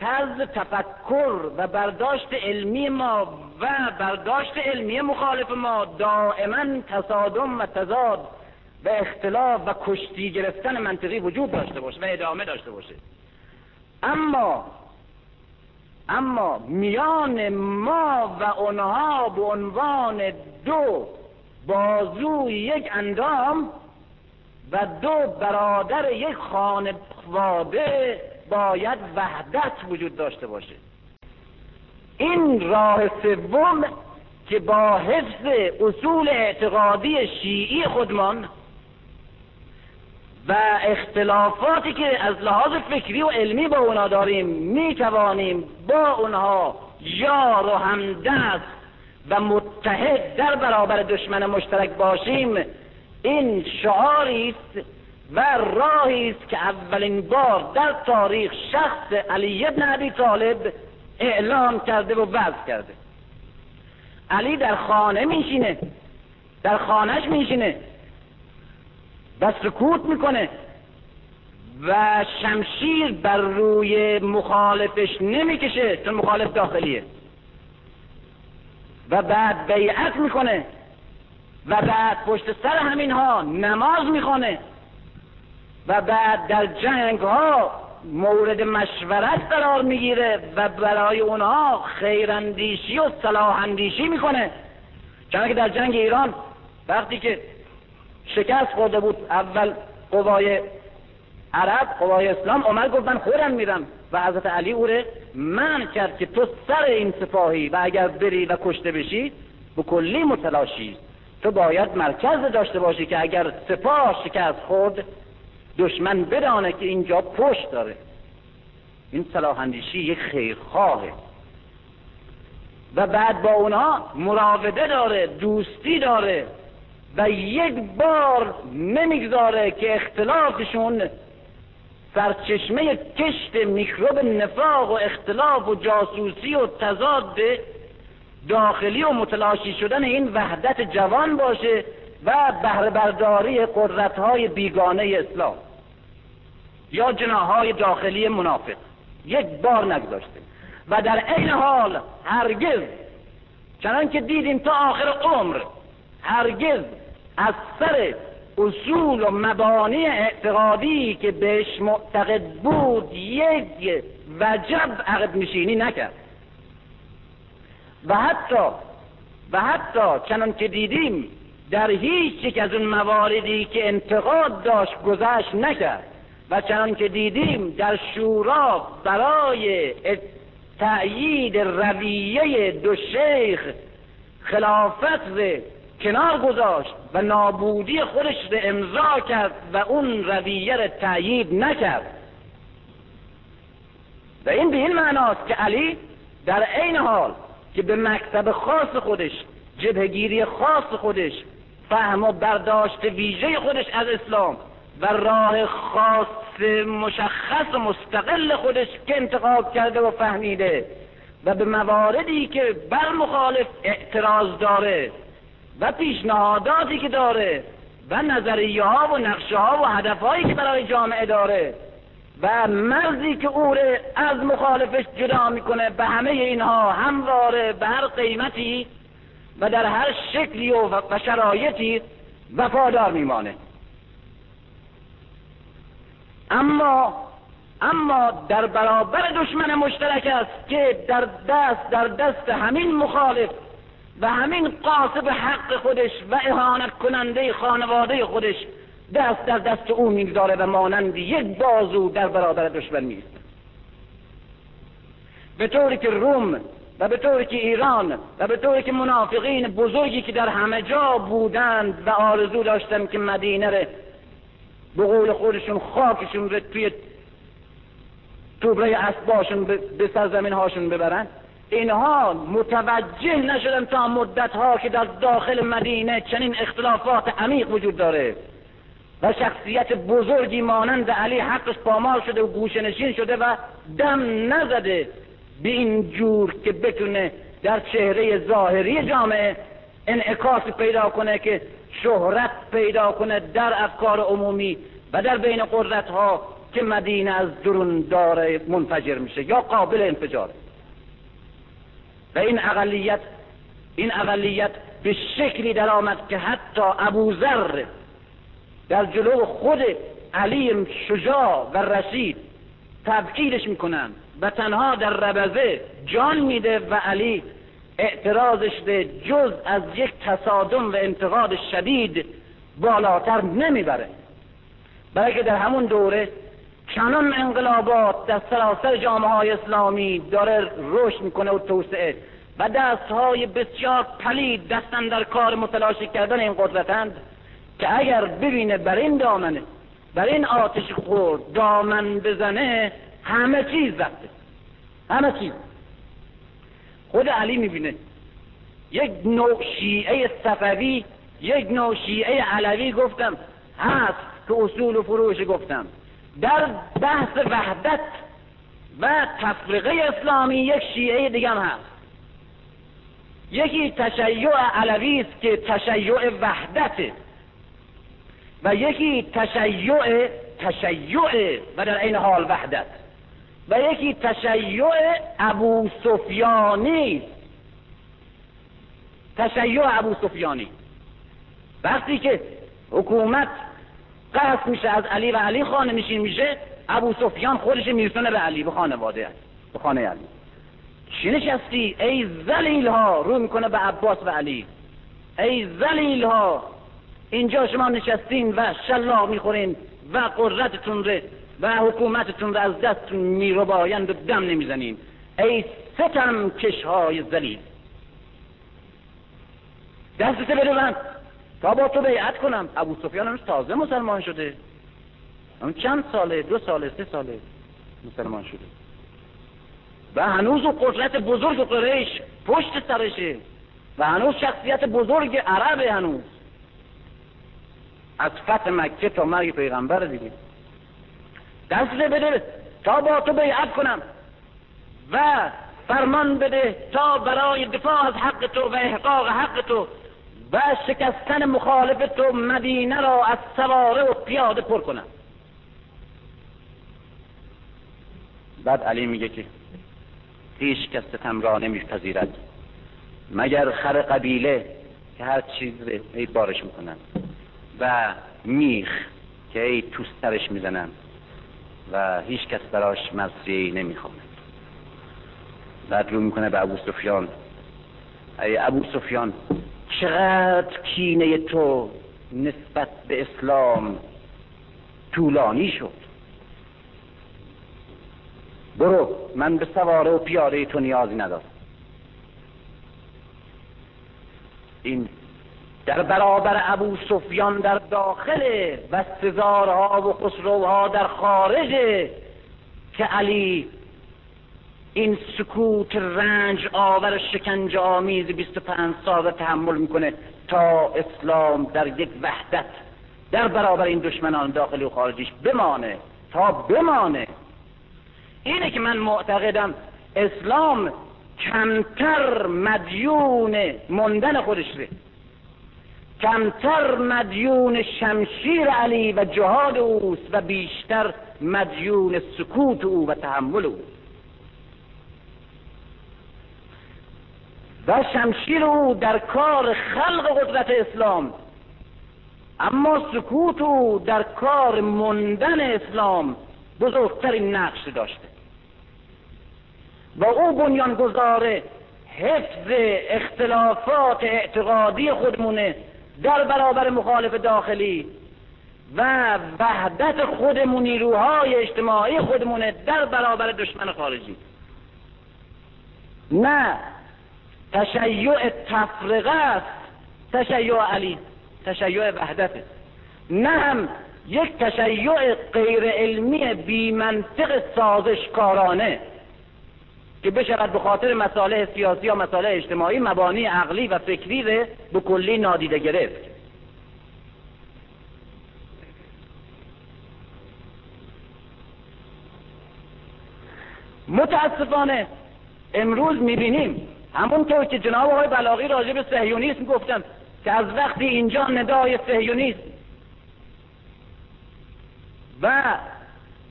طرز تفکر و برداشت علمی ما و برداشت علمی مخالف ما دائما تصادم و تضاد و اختلاف و کشتی گرفتن منطقی وجود داشته باشه و ادامه داشته باشه. اما اما میان ما و آنها به عنوان دو بازوی یک اندام و دو برادر یک خانواده باید وحدت وجود داشته باشه. این راه سوم که با حفظ اصول اعتقادی شیعی خودمان و اختلافاتی که از لحاظ فکری و علمی با اونا داریم می توانیم با اونها یار و همدست و متحد در برابر دشمن مشترک باشیم. این شعاری است و راهی است که اولین بار در تاریخ شخص علی ابن ابی طالب اعلام کرده و وضع کرده. علی در خانه میشینه در خانهش میشینه و سکوت می‌کنه و شمشیر بر روی مخالفش نمی‌کشه چون مخالف داخلیه. و بعد بیعت می‌کنه. و بعد پشت سر همین ها نماز می‌خونه. و بعد در جنگ ها مورد مشورت قرار می‌گیره و برای اونها خیراندیشی و صلاح اندیشی می‌کنه. چون که در جنگ ایران وقتی که شکست خورده بود اول قوای عرب قوای اسلام عمر گفت من خودم میرم. و حضرت علی او من کرد که تو سر این سپاهی و اگر بری و کشته بشی به کلی متلاشی. تو باید مرکز داشته باشی که اگر سپاه شکست خورد دشمن بدانه که اینجا پشت داره. این صلاح اندیشی یک خیرخواهه. و بعد با اونا مراوده داره دوستی داره و یک بار نمی‌گذاره که اختلافشون سرچشمه کشت میکروب نفاق و اختلاف و جاسوسی و تضاد داخلی و متلاشی شدن این وحدت جوان باشه و بهره برداری قدرت های بیگانه اسلام. یا جناهای داخلی منافق. یک بار نگذاشته و در این حال هرگز چنان که دیدیم تا آخر عمر هرگز از سر اصول و مبانی اعتقادی که بهش معتقد بود یک وجب عقد نشینی نکرد. و حتی و حتی چنان که دیدیم در هیچ یک از اون مواردی که انتقاد داشت گذشت نکرد. و چنان که دیدیم در شورا برای تأیید رویه دو شیخ خلافت کنار گذاشت و نابودی خودش رو امضا کرد و اون رویه رو تأیید نکرد. و این به این معناست که علی در عین حال که به مکتب خاص خودش جبهگیری خاص خودش فهم و برداشت ویژه خودش از اسلام و راه خاص مشخص و مستقل خودش که انتخاب کرده و فهمیده و به مواردی که بر مخالف اعتراض داره و پیشنهاداتی که داره و نظریه ها و نقشه ها و هدف هایی که برای جامعه داره و مرزی که او از مخالفش جدا می‌کنه به همه اینها همواره به هر قیمتی و در هر شکلی و شرایطی وفادار میمانه. اما اما در برابر دشمن مشترک است که در دست در دست همین مخالف و همین قاسب حق خودش و اهانت کننده خانواده خودش دست در دست او می‌گذاره و مانند یک بازو در برابر دشمن میست به طوری که روم و به طوری که ایران و به طوری که منافقین بزرگی که در همه جا بودند و آرزو داشتند که مدینه رو به قول خودشون خاکشون رو توی توبره اسباشون به سرزمین هاشون ببرن اینها متوجه نشدن تا مدت ها که در داخل مدینه چنین اختلافات عمیق وجود داره. و شخصیت بزرگی مانند علی حقش پامال شده و گوشنشین شده و دم نزده. به این جور که بتونه در چهره ظاهری جامعه انعکاس پیدا کنه که شهرت پیدا کنه در افکار عمومی و در بین قدرت ها که مدینه از درون داره منفجر میشه یا قابل انفجار. و این اقلیت این اقلیت به شکلی در آمد که حتی ابوذر در جلو خود علی شجاع و رشید تبکیرش می‌کنن و تنها در ربزه جان میده و علی اعتراضش به جز از یک تصادم و انتقاد شدید بالاتر نمی‌بره. برای که در همون دوره چنان انقلابات در سراسر جامعه های اسلامی داره رشد می‌کنه و توسعه و دست های بسیار پلید دستن در کار متلاشی کردن این قدرتند که اگر ببینه بر این دامنه بر این آتش خور دامن بزنه همه چیز وقته همه چیز. خود علی می‌بینه. یک نوع شیعه صفوی یک نوع شیعه علوی گفتم. هست که اصول و فروش گفتم. در بحث وحدت و تفریقه اسلامی یک شیعه دیگه هم هست. یکی تشیع علوی است که تشیع وحدته. و یکی تشیع تشیع و در این حال وحدت. و یکی تشیع ابو سفیانی. تشیع ابو سفیانی. وقتی که حکومت قصد میشه از علی و علی خانه نشین میشه ابو سفیان خودش میرسونه به علی به خانواده به خانه علی. چی نشستی؟ ای زلیل ها رو می‌کنه به عباس و علی. ای زلیل ها اینجا شما نشستین و شلاق می‌خورین و قدرتتون رو و حکومتتون رو از دستتون میربایند و دم نمی‌زنین. ای ستم کشهای زلیل دستت بده من تا با تو بیعت کنم. ابو سفیان هنوز تازه مسلمان شده. اون چند ساله؟ دو ساله سه ساله مسلمان شده. و هنوز قدرت بزرگ قریش پشت سرشه. و هنوز شخصیت بزرگ عرب هنوز. از فتح مکه تا مرگ پیغمبر دیدیم دست بده تا با تو بیعت کنم و فرمان بده تا برای دفاع از حق تو و احقاق حق تو و شکستن مخالف تو مدینه را از سواره و پیاده پر کنم. بعد علی میگه که هیچ کس ستم را نمیپذیرد مگر خر قبیله که هر چیز ای بارش می‌کنن و میخ که ای تو سرش می‌زنن و هیچ کس براش مرسیه نمی‌خواد بعد رو می‌کنه به ابو سفیان. ای ابو سفیان چقدر کینه تو نسبت به اسلام طولانی شد. برو من به سواره و پیاده تو نیازی ندارم. این در برابر ابو سفیان در داخل و سزارها و خسروها در خارج که علی این سکوت رنج آور شکنج آمیز 25 سال تحمل می‌کنه تا اسلام در یک وحدت در برابر این دشمنان داخلی و خارجیش بمانه. تا بمانه. اینه که من معتقدم اسلام کمتر مدیون مندن خودش ره. کمتر مدیون شمشیر علی و جهاد اوست و بیشتر مدیون سکوت او و تحمل او. و شمشیر او در کار خلق قدرت اسلام اما سکوت او در کار مندن اسلام بزرگترین نقش داشته. و او بنیانگذار حفظ اختلافات اعتقادی خودمونه در برابر مخالف داخلی و وحدت خودمون نیروهای اجتماعی خودمونه در برابر دشمن خارجی. نه تشیع تفرقه است. تشیع علی تشیع وحدته نه هم یک تشیع غیر علمی بی منطق سازشکارانه. که بشود به خاطر مسائل سیاسی یا مسائل اجتماعی مبانی عقلی و فکری به کلی نادیده گرفت. متاسفانه امروز می‌بینیم همون طور که جناب آقای بلاغی راجع به سهیونیسم گفتن که از وقتی اینجا ندای سهیونیسم و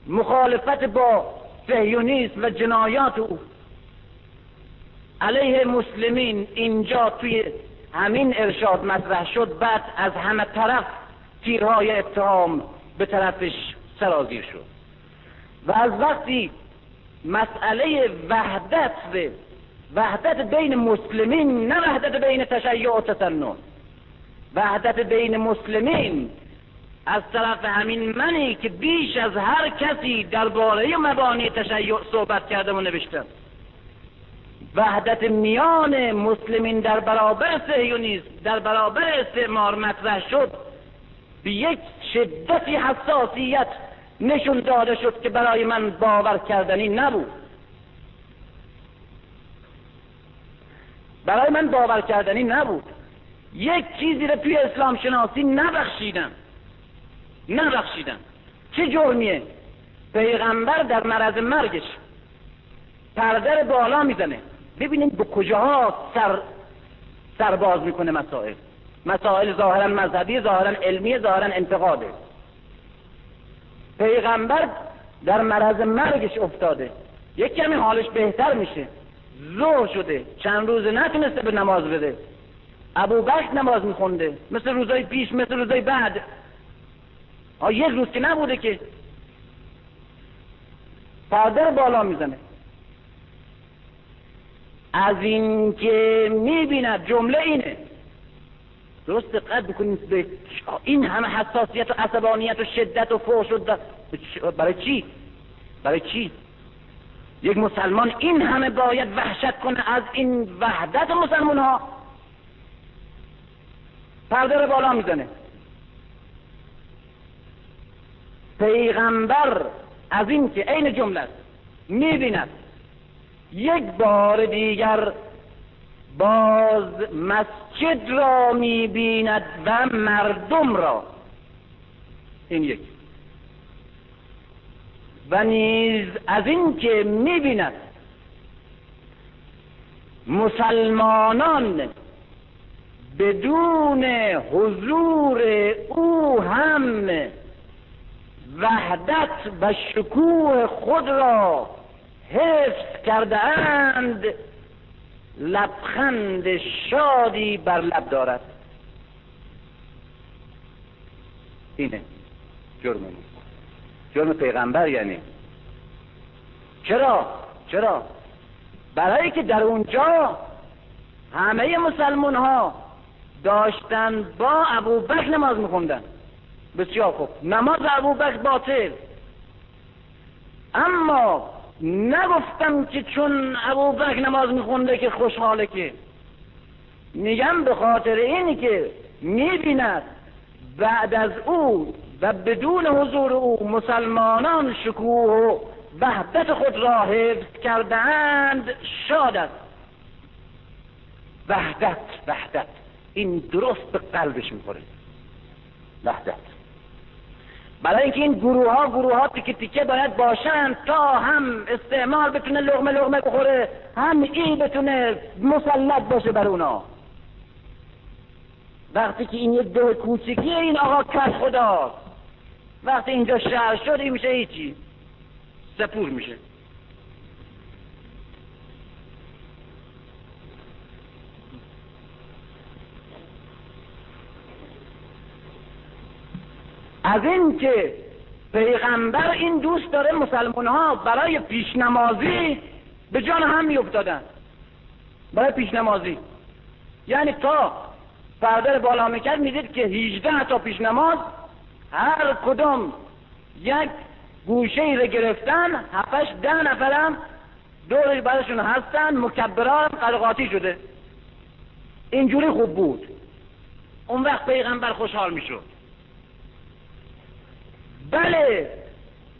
مخالفت با سهیونیسم و جنایات او علیه مسلمین اینجا توی همین ارشاد مطرح شد بعد از همه طرف تیرهای اتهام به طرفش سرازیر شد. و از وقتی مسئله وحدت به وحدت بین مسلمین نه وحدت بین تشیع و تسنن. وحدت بین مسلمین از طرف همین منی که بیش از هر کسی درباره مبانی تشیع صحبت کردم و نوشتم. وحدت میان مسلمین در برابر سهیونیسم در برابر استعمار مطرح شد. به یک شدتی حساسیت نشون داده شد که برای من باور کردنی نبود. برای من باور کردنی نبود. یک چیزی رو توی اسلام شناسی نبخشیدن نبخشیدن چه جرمیه؟ پیغمبر در مرض مرگش پرده بالا می‌زنه. ببینید به کجاها سر سرباز می‌کنه مسائل. مسائل ظاهرا مذهبی ظاهرا علمی ظاهرا انتقاده. پیغمبر در مرض مرگش افتاده. یک کمی حالش بهتر میشه. ظهر شده. چند روزه نتونسته به نماز بده. ابو بکر نماز میخونده. مثل روزای پیش مثل روزای بعد. ها یک روز که نبوده که. پادر بالا می‌زنه. از این که می‌بیند جمله اینه. درست دقت بکنید به این همه حساسیت و عصبانیت و شدت و فوش و برای چی؟ برای چی؟ یک مسلمان این همه باید وحشت کنه از این وحدت مسلمان ها پرده رو بالا می‌زنه. پیغمبر از این که عین جمله است می‌بیند. یک بار دیگر باز مسجد را می‌بیند و مردم را. این یک. و نیز از این که می‌بیند مسلمانان بدون حضور او هم وحدت و شکوه خود را حفظ کرده اند لبخند شادی بر لب دارد. اینه جرم جرم پیغمبر یعنی. چرا؟ چرا؟ برای که در اونجا همه مسلمان ها داشتن با ابو بکر نماز میخوندن. بسیار خوب. نماز ابو بکر باطل. اما نگفتم که چون ابو بکر نماز میخونده که خوشحاله که. میگم به خاطر اینی که می‌بیند بعد از او و بدون حضور او مسلمانان شکوه و وحدت خود را حفظ کردهاند شاد است. وحدت وحدت. این درست به قلبش می‌خوره. وحدت. برای اینکه این گروه ها گروه ها تیکه تیکه باید باشن تا هم استعمال بتونه لغمه لغمه بخوره هم این بتونه مسلط باشه بر اونا. وقتی که این یه دو کوچکی این آقا کس خدا. وقتی اینجا شهر شد این میشه هیچی. سپور میشه. از این که پیغمبر این دوست داره مسلمان ها برای پیشنمازی به جان هم میافتادن. برای پیشنمازی. یعنی تا پرده بالا می‌کرد می‌دید که 18 تا پیشنماز هر کدوم یک گوشه ای رو گرفتن هفتش ده نفرم دور برشون هستن مکبران قلقاتی شده. اینجوری خوب بود. اون وقت پیغمبر خوشحال می‌شد. بله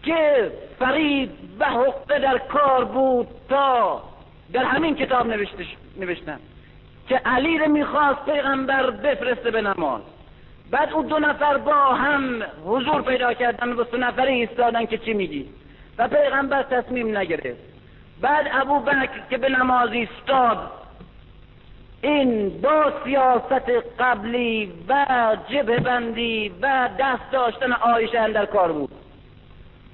که فرید و حقه در کار بود تا در همین کتاب نوشتن که علی رو می‌خواست پیغمبر بفرسته به نماز. بعد او دو نفر با هم حضور پیدا کردن و سه نفری ایستادن که چی میگی؟ و پیغمبر تصمیم نگرفت. بعد ابو بکر که به نماز ایستاد این با سیاست قبلی و جبه بندی و دست داشتن آیشه در کار بود.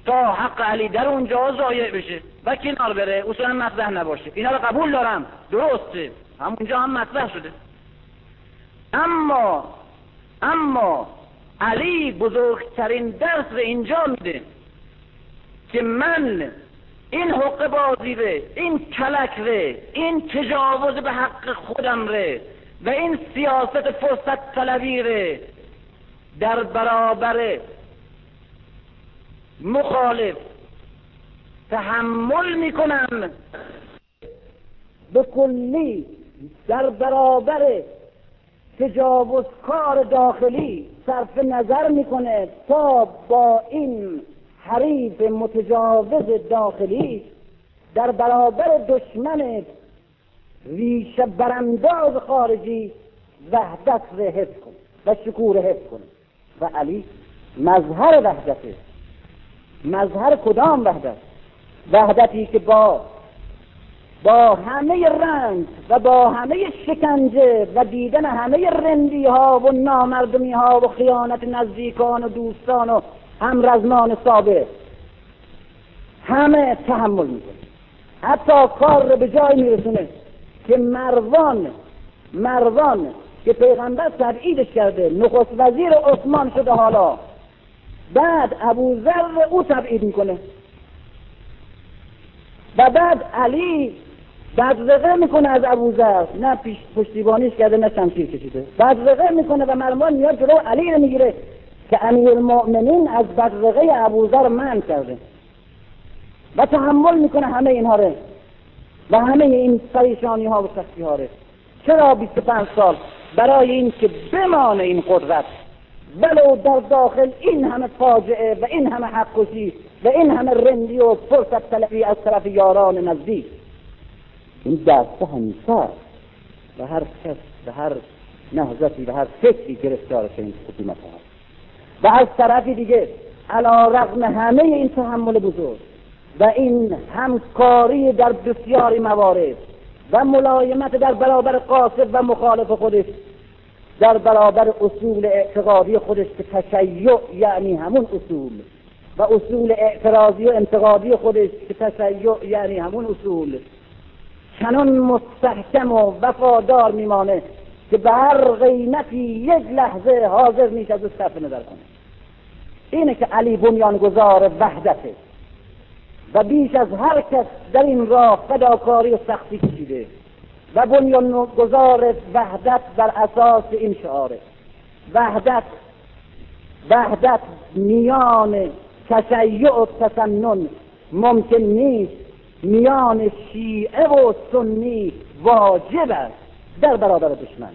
تا حق علی در اونجا ضایع بشه و کنار بره اصولا مطرح نباشه. اینا رو قبول دارم. درسته. همونجا هم مطرح شده. اما اما علی بزرگترین درس اینجا میده که من این حق بازی ره این کلک ره این تجاوز به حق خودم ره و این سیاست فرصت طلبی ره در برابر مخالف تحمل می‌کنم. به کلی در برابر تجاوزکار داخلی صرف نظر می‌کنه تا با این حریف متجاوز داخلی در برابر دشمن ریشه برانداز خارجی وحدت رو حفظ کنه و شکور حفظ کنه و علی مظهر وحدته مظهر کدام وحدت؟ وحدتی که با با همه رنج و با همه شکنجه و دیدن همه رندی ها و نامردمی ها و خیانت نزدیکان و دوستان و همرزمان سابق همه تحمل می‌کنه. حتی کار رو به جای میرسونه که مروان مروان که پیغمبر تبعیدش کرده نخست وزیر عثمان شده حالا. بعد ابو ذر او تبعید می‌کنه. و بعد علی بدرقه می‌کنه از ابوذر نه پشتیبانیش کرده نه شمشیر کشیده. بدرقه می‌کنه و مرمان میاد جلو علی رو می‌گیره. که امیر المؤمنین از بدرقه ابوذر من کرده. و تحمل می‌کنه همه اینها رو. و همه این پریشانی ها و سختی ها رو. چرا 25 سال برای این که بمانه این قدرت؟ ولو در داخل این همه فاجعه و این همه حق و این همه رندی و فرصت طلبی از طرف یاران نزدیک. این دسته همیشه و هر کس و هر نهضتی و هر فکری گرفتار این حکومت هست و از طرفی دیگه علا رغم همه این تحمل بزرگ و این همکاری در بسیاری موارد و ملایمت در برابر قاصد و مخالف خودش در برابر اصول اعتقادی خودش که تشیع یعنی همون اصول و اصول اعتراضی و انتقادی خودش که تشیع یعنی همون اصول چنان مستحکم و وفادار میمانه که به هر قیمتی یک لحظه حاضر نیست از صرف نظر کنه. اینه که علی بنیانگذار وحدته و بیش از هر کس در این راه فداکاری و سختی کشیده و بنیانگذار وحدت بر اساس این شعاره. وحدت وحدت میان تشیع و تسنن ممکن نیست میان شیعه و سنی واجب است. در برابر دشمن.